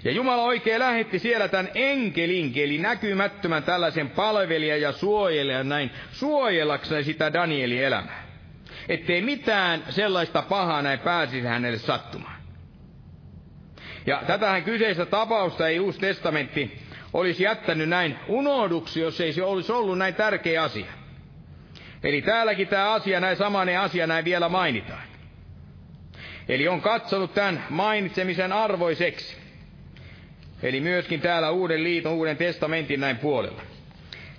Ja Jumala oikein lähetti siellä tämän enkelinkin, eli näkymättömän tällaisen palvelijan ja suojelijan näin suojellakseen sitä Danielin elämää. Ettei mitään sellaista pahaa näin pääsisi hänelle sattumaan. Ja tätähän kyseistä tapausta ei Uusi testamentti olisi jättänyt näin unohduksi, jos ei se olisi ollut näin tärkeä asia. Eli täälläkin tämä asia, näin samanen asia näin vielä mainitaan. Eli on katsonut tämän mainitsemisen arvoiseksi. Eli myöskin täällä Uuden liiton, Uuden testamentin näin puolella.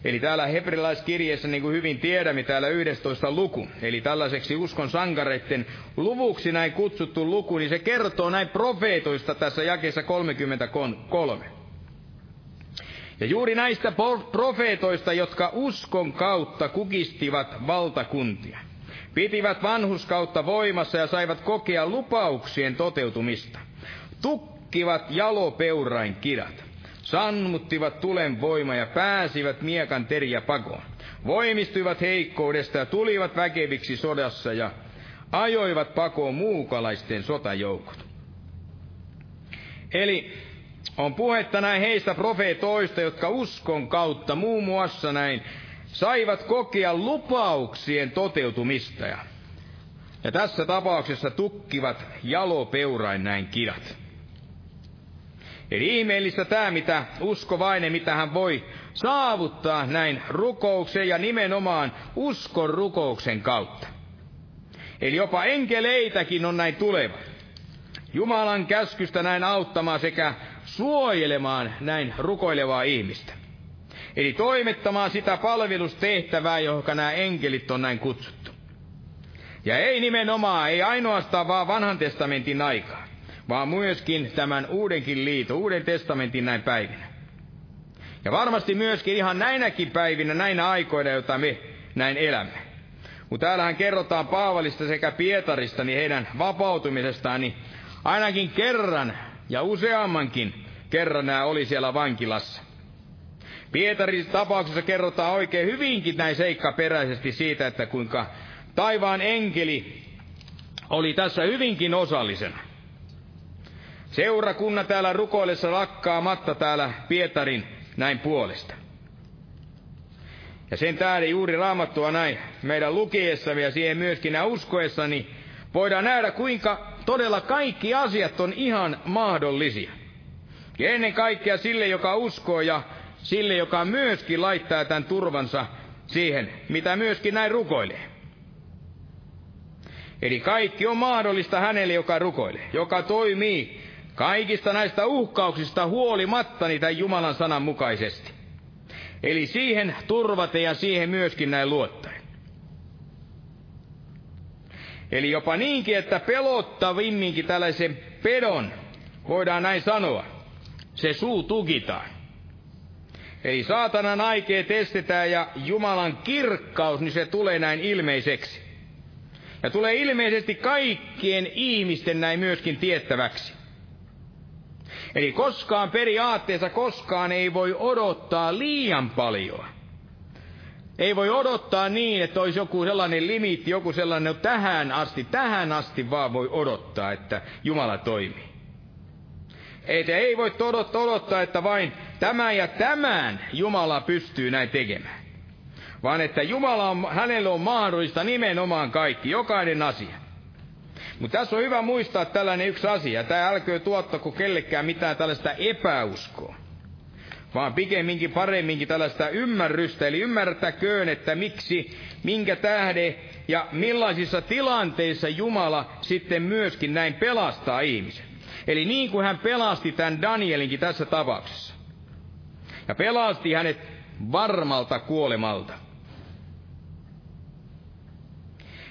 Eli täällä hebrilaiskirjeessä, niin kuin hyvin tiedämme, täällä 11 luku, eli tällaiseksi uskon sankareiden luvuksi näin kutsuttu luku, niin se kertoo näin profeetoista tässä jakeessa 33. Ja juuri näistä profeetoista, jotka uskon kautta kukistivat valtakuntia, pitivät vanhuskautta voimassa ja saivat kokea lupauksien toteutumista, tukkivat jalopeurain kidat, sammuttivat tulen voima ja pääsivät miekan teriä pakoon, voimistuivat heikkoudesta ja tulivat väkeviksi sodassa ja ajoivat pakoon muukalaisten sotajoukot. Eli on puhetta näin heistä profeetoista, jotka uskon kautta muun muassa näin saivat kokea lupauksien toteutumista. Ja, tässä tapauksessa tukkivat jalopeurain näin kidat. Eli ihmeellistä tämä, mitä uskovainen, mitä hän voi saavuttaa näin rukouksen ja nimenomaan uskon rukouksen kautta. Eli jopa enkeleitäkin on näin tuleva. Jumalan käskystä näin auttamaan sekä suojelemaan näin rukoilevaa ihmistä. Eli toimittamaan sitä palvelustehtävää, johon nämä enkelit on näin kutsuttu. Ja ei nimenomaan, ei ainoastaan vaan vanhan testamentin aikaa, vaan myöskin tämän uudenkin liiton, uuden testamentin näin päivinä. Ja varmasti myöskin ihan näinäkin päivinä, näinä aikoina, joita me näin elämme. Mutta täällähän kerrotaan Paavalista sekä Pietarista, niin heidän vapautumisestaan, niin ainakin kerran ja useammankin kerran nämä oli siellä vankilassa. Pietarin tapauksessa kerrotaan oikein hyvinkin näin seikkaperäisesti siitä, että kuinka taivaan enkeli oli tässä hyvinkin osallisena. Seurakunna täällä rukoillessa lakkaamatta täällä Pietarin näin puolesta. Ja sen tähden juuri raamattua näin meidän lukiessamme ja siihen myöskin nämä uskoessa, niin voidaan nähdä kuinka todella kaikki asiat on ihan mahdollisia. Ja ennen kaikkea sille, joka uskoo ja sille, joka myöskin laittaa tämän turvansa siihen, mitä myöskin näin rukoilee. Eli kaikki on mahdollista hänelle, joka rukoilee, joka toimii kaikista näistä uhkauksista huolimatta niitä Jumalan sanan mukaisesti. Eli siihen turvate ja siihen myöskin näin luottaen. Eli jopa niinkin, että pelottavimminkin tällaisen pedon, voidaan näin sanoa, se suu tukitaan. Eli saatanan aikeet estetään ja Jumalan kirkkaus, niin se tulee näin ilmeiseksi. Ja tulee ilmeisesti kaikkien ihmisten näin myöskin tiettäväksi. Eli koskaan periaatteessa koskaan ei voi odottaa liian paljon. Ei voi odottaa niin, että olisi joku sellainen limiitti, joku sellainen, että tähän asti, tähän asti vaan voi odottaa, että Jumala toimii. Ei, ei voi odottaa, odottaa, että vain tämän ja tämän Jumala pystyy näin tekemään. Vaan että Jumala on, hänelle on mahdollista nimenomaan kaikki, jokainen asia. Mutta tässä on hyvä muistaa tällainen yksi asia. Tämä älköön tuottako kellekään mitään tällaista epäuskoa. Vaan pikemminkin paremminkin tällaista ymmärrystä. Eli ymmärtäköön, että miksi, minkä tähde ja millaisissa tilanteissa Jumala sitten myöskin näin pelastaa ihmisen. Eli niin kuin hän pelasti tämän Danielinkin tässä tapauksessa. Ja pelasti hänet varmalta kuolemalta.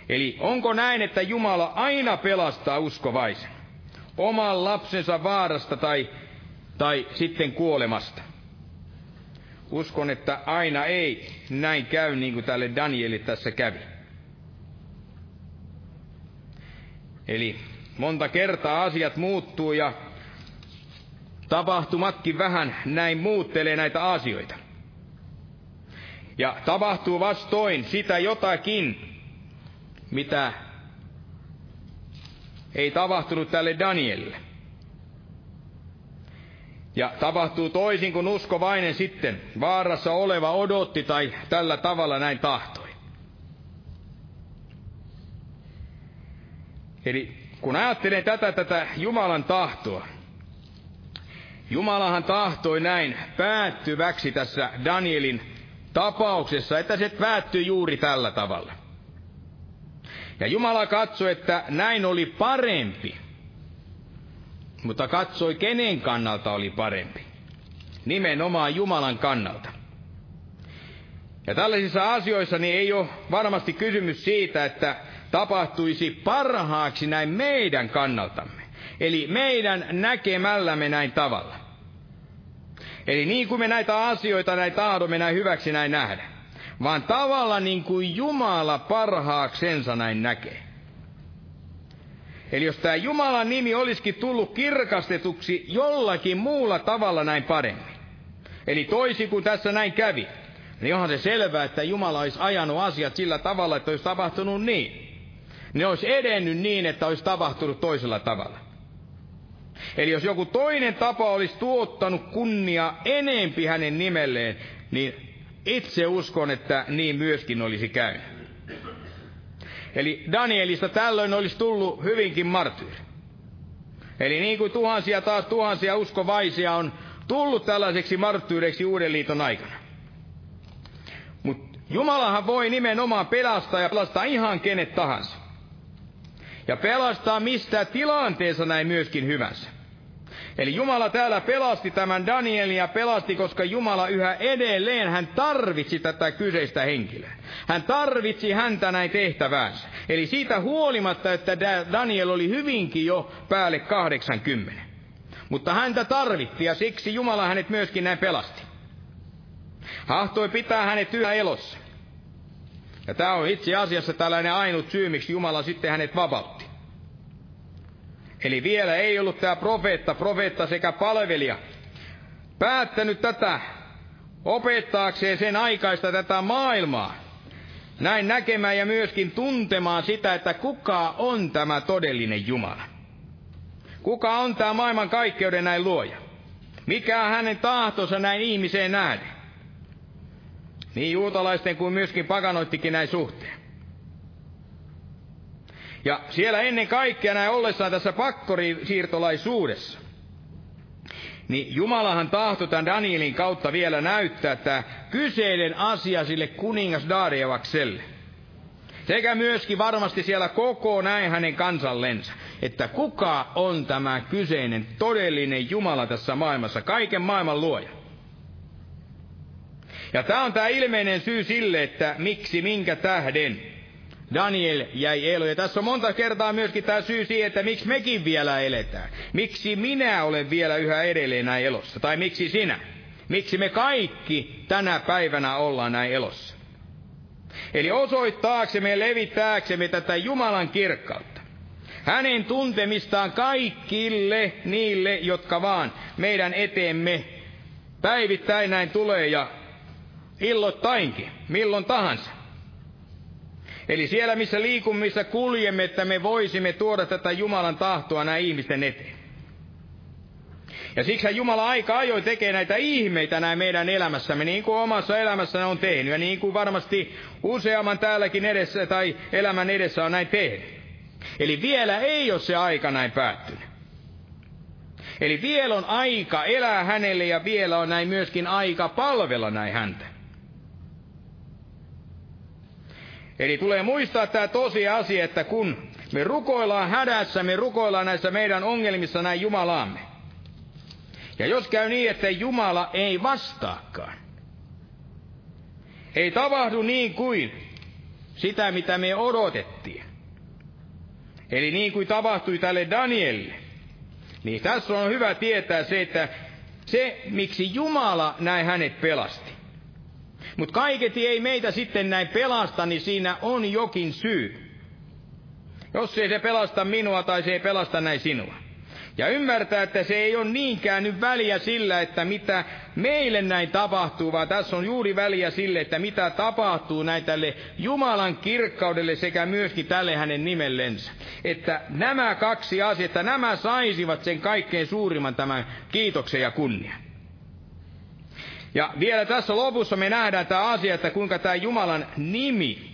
Eli onko näin, että Jumala aina pelastaa uskovaisen? Oman lapsensa vaarasta tai, tai sitten kuolemasta? Uskon, että aina ei näin käy niin kuin tälle Danieli tässä kävi. Eli monta kertaa asiat muuttuu ja tapahtumatkin vähän näin muuttelee näitä asioita. Ja tapahtuu vastoin sitä jotakin, mitä ei tapahtunut tälle Danielille. Ja tapahtuu toisin kuin uskovainen sitten, vaarassa oleva odotti tai tällä tavalla näin tahtoi. Eli kun ajattelen tätä, tätä Jumalan tahtoa, Jumalahan tahtoi näin päättyväksi tässä Danielin tapauksessa, että se päättyi juuri tällä tavalla. Ja Jumala katsoi, että näin oli parempi. Mutta katsoi, kenen kannalta oli parempi. Nimenomaan Jumalan kannalta. Ja tällaisissa asioissa niin ei ole varmasti kysymys siitä, että tapahtuisi parhaaksi näin meidän kannaltamme. Eli meidän näkemällämme näin tavalla. Eli niin kuin me näitä asioita näin tahdomme näin hyväksi näin nähdä vaan tavalla niin kuin Jumala parhaaksensa näin näkee. Eli jos tämä Jumalan nimi olisikin tullut kirkastetuksi jollakin muulla tavalla näin paremmin, eli toisi kuin tässä näin kävi, niin onhan se selvää, että Jumala olisi ajanut asiat sillä tavalla, että olisi tapahtunut niin. Ne olisi edennyt niin, että olisi tapahtunut toisella tavalla. Eli jos joku toinen tapa olisi tuottanut kunnia enempi hänen nimelleen, niin itse uskon, että niin myöskin olisi käynyt. Eli Danielista tällöin olisi tullut hyvinkin martyyri. Eli niin kuin tuhansia taas tuhansia uskovaisia on tullut tällaiseksi marttyyreiksi uuden liiton aikana. Mutta Jumalahan voi nimenomaan pelastaa ja pelastaa ihan kenet tahansa. Ja pelastaa mistä tilanteessa näin myöskin hyvänsä. Eli Jumala täällä pelasti tämän Danielin ja pelasti, koska Jumala yhä edelleen, hän tarvitsi tätä kyseistä henkilöä. Hän tarvitsi häntä näin tehtäväänsä. Eli siitä huolimatta, että Daniel oli hyvinkin jo päälle 80. Mutta häntä tarvitti ja siksi Jumala hänet myöskin näin pelasti. Hahtoi pitää hänet yhä elossa. Ja tämä on itse asiassa tällainen ainut syy, miksi Jumala sitten hänet vapautti. Eli vielä ei ollut tämä profeetta, profeetta sekä palvelija, päättänyt tätä opettaakseen sen aikaista tätä maailmaa. Näin näkemään ja myöskin tuntemaan sitä, että kuka on tämä todellinen Jumala. Kuka on tämä maailman kaikkeuden näin luoja? Mikä on hänen tahtonsa näin ihmiseen nähden? Niin juutalaisten kuin myöskin paganoittikin näin suhteen. Ja siellä ennen kaikkea näin ollessaan tässä pakkorisiirtolaisuudessa, niin Jumalahan tahto tämän Danielin kautta vielä näyttää tämä kyseinen asia sille kuningas Darievakselle. sekä myöskin varmasti siellä koko näin hänen kansallensa, että kuka on tämä kyseinen todellinen Jumala tässä maailmassa, kaiken maailman luoja. Ja tämä on tämä ilmeinen syy sille, että miksi, minkä tähden Daniel jäi eloon. Ja tässä on monta kertaa myöskin tämä syy siihen, että miksi mekin vielä eletään. Miksi minä olen vielä yhä edelleen näin elossa. Tai miksi sinä. Miksi me kaikki tänä päivänä ollaan näin elossa. Eli osoittaaksemme ja levittääksemme tätä Jumalan kirkkautta. Hänen tuntemistaan kaikille niille, jotka vaan meidän eteemme päivittäin näin tulee ja illoittainkin, milloin tahansa. Eli siellä, missä liikumme, missä kuljemme, että me voisimme tuoda tätä Jumalan tahtoa näin ihmisten eteen. Ja siksi Jumala aika ajoin tekee näitä ihmeitä näin meidän elämässämme, niin kuin omassa elämässä on tehnyt, ja niin kuin varmasti useamman täälläkin edessä tai elämän edessä on näin tehnyt. Eli vielä ei ole se aika näin päättynyt. Eli vielä on aika elää hänelle ja vielä on näin myöskin aika palvella näin häntä. Eli tulee muistaa tämä tosiasia, että kun me rukoillaan hädässä, me rukoillaan näissä meidän ongelmissa näin Jumalaamme. Ja jos käy niin, että Jumala ei vastaakaan, ei tapahdu niin kuin sitä, mitä me odotettiin. Eli niin kuin tapahtui tälle Danielille. Niin tässä on hyvä tietää se, että se, miksi Jumala näin hänet pelasti. Mutta kaiketi ei meitä sitten näin pelasta, niin siinä on jokin syy. Jos ei se pelasta minua tai se ei pelasta näin sinua. Ja ymmärtää, että se ei ole niinkään nyt väliä sillä, että mitä meille näin tapahtuu, vaan tässä on juuri väliä sille, että mitä tapahtuu näin tälle Jumalan kirkkaudelle sekä myöskin tälle hänen nimellensä. Että nämä kaksi asiaa, että nämä saisivat sen kaikkein suurimman tämän kiitoksen ja kunnian. Ja vielä tässä lopussa me nähdään tämä asia, että kuinka tämä Jumalan nimi,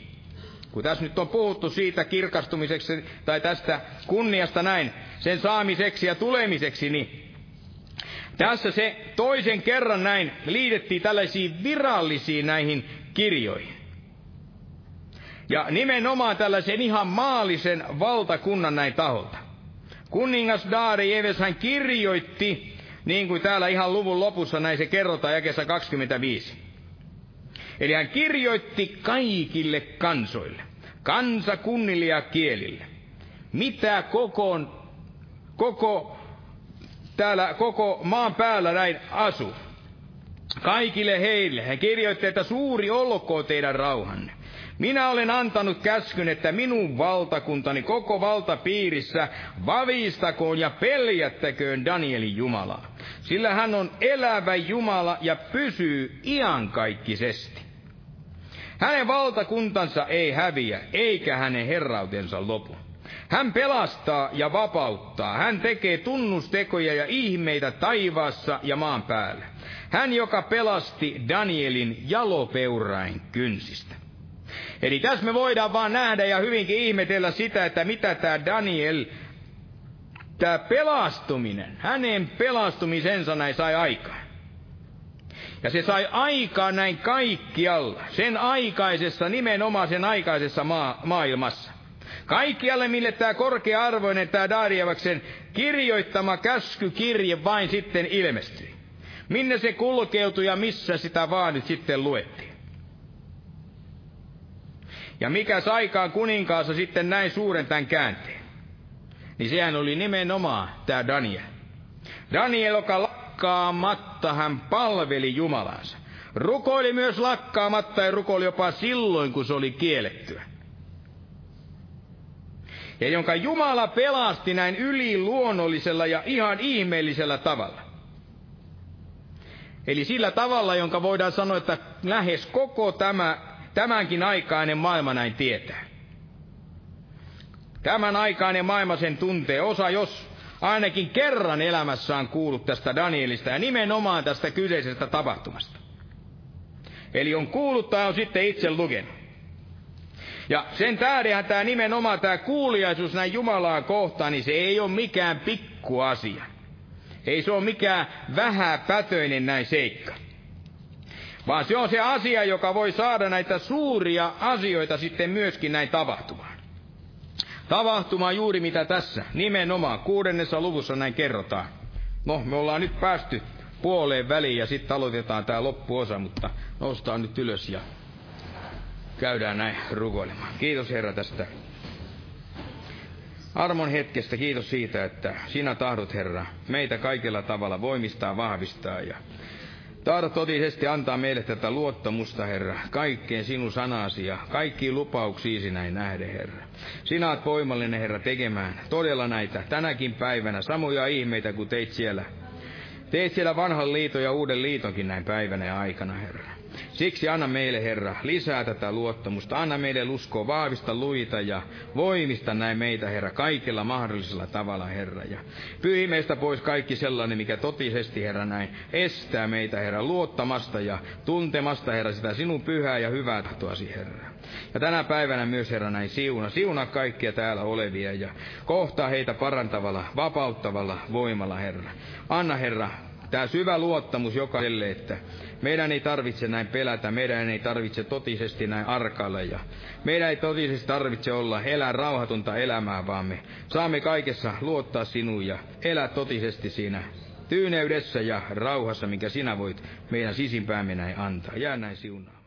kun tässä nyt on puhuttu siitä kirkastumiseksi tai tästä kunniasta näin, sen saamiseksi ja tulemiseksi, niin tässä se toisen kerran näin liitettiin tällaisiin virallisiin näihin kirjoihin. Ja nimenomaan tällaisen ihan maallisen valtakunnan näin taholta. Kuningas Daari Eves hän kirjoitti niin kuin täällä ihan luvun lopussa näin se kerrotaan jakessa 25. Eli hän kirjoitti kaikille kansoille, kansakunnille ja kielille, mitä koko, koko, täällä koko maan päällä näin asuu. Kaikille heille. Hän kirjoitti, että suuri olkoon teidän rauhanne. Minä olen antanut käskyn, että minun valtakuntani koko valtapiirissä vavistakoon ja peljättäköön Danielin Jumalaa. Sillä hän on elävä Jumala ja pysyy iankaikkisesti. Hänen valtakuntansa ei häviä, eikä hänen herrautensa lopu. Hän pelastaa ja vapauttaa. Hän tekee tunnustekoja ja ihmeitä taivaassa ja maan päällä. Hän, joka pelasti Danielin jalopeurain kynsistä. Eli tässä me voidaan vaan nähdä ja hyvinkin ihmetellä sitä, että mitä tämä Daniel, tämä pelastuminen, hänen pelastumisensa näin sai aikaan. Ja se sai aikaan näin kaikkialla, sen aikaisessa, nimenomaan sen aikaisessa maa, maailmassa. Kaikkialle, mille tämä korkea-arvoinen, tämä Darievaksen kirjoittama käskykirje vain sitten ilmestyi. Minne se kulkeutui ja missä sitä vaan nyt sitten luettiin. Ja mikä saikaan kuninkaassa sitten näin suuren tämän käänteen? Niin sehän oli nimenomaan tämä Daniel. Daniel, joka lakkaamatta hän palveli Jumalansa. Rukoili myös lakkaamatta ja rukoili jopa silloin, kun se oli kiellettyä. Ja jonka Jumala pelasti näin yliluonnollisella ja ihan ihmeellisellä tavalla. Eli sillä tavalla, jonka voidaan sanoa, että lähes koko tämä tämänkin aikainen maailma näin tietää. Tämän aikainen maailma sen tuntee. Osa, jos ainakin kerran elämässään kuullut tästä Danielista ja nimenomaan tästä kyseisestä tapahtumasta. Eli on kuullut tai on sitten itse lukenut. Ja sen tähdenhän tämä nimenomaan tämä kuuliaisuus näin Jumalaa kohtaan, niin se ei ole mikään pikkuasia. Ei se ole mikään vähäpätöinen näin seikka. Vaan se on se asia, joka voi saada näitä suuria asioita sitten myöskin näin tapahtumaan. Tapahtumaan juuri mitä tässä nimenomaan kuudennessa luvussa näin kerrotaan. No, me ollaan nyt päästy puoleen väliin ja sitten aloitetaan tämä loppuosa, mutta noustaan nyt ylös ja käydään näin rukoilemaan. Kiitos Herra tästä armon hetkestä. Kiitos siitä, että sinä tahdot Herra meitä kaikella tavalla voimistaa, vahvistaa ja tahdot totisesti antaa meille tätä luottamusta, Herra, kaikkeen sinun sanasi ja kaikkiin lupauksiisi näin nähden, Herra. Sinä olet voimallinen, Herra, tekemään todella näitä tänäkin päivänä samoja ihmeitä kuin teit siellä. Teit siellä vanhan liiton ja uuden liitonkin näin päivänä ja aikana, Herra. Siksi anna meille, Herra, lisää tätä luottamusta. Anna meille uskoa, vahvista luita ja voimista näin meitä, Herra, kaikilla mahdollisella tavalla, Herra. Ja pyhi meistä pois kaikki sellainen, mikä totisesti, Herra, näin estää meitä, Herra, luottamasta ja tuntemasta, Herra, sitä sinun pyhää ja hyvää tahtoasi, Herra. Ja tänä päivänä myös, Herra, näin siuna. Siuna kaikkia täällä olevia ja kohtaa heitä parantavalla, vapauttavalla voimalla, Herra. Anna, Herra, tämä syvä luottamus jokaiselle, että meidän ei tarvitse näin pelätä, meidän ei tarvitse totisesti näin arkailla ja meidän ei totisesti tarvitse olla elää rauhatonta elämää, vaan me saamme kaikessa luottaa sinuun ja elää totisesti siinä tyyneydessä ja rauhassa, mikä sinä voit meidän sisimpäämme näin antaa. Jää näin siunaa.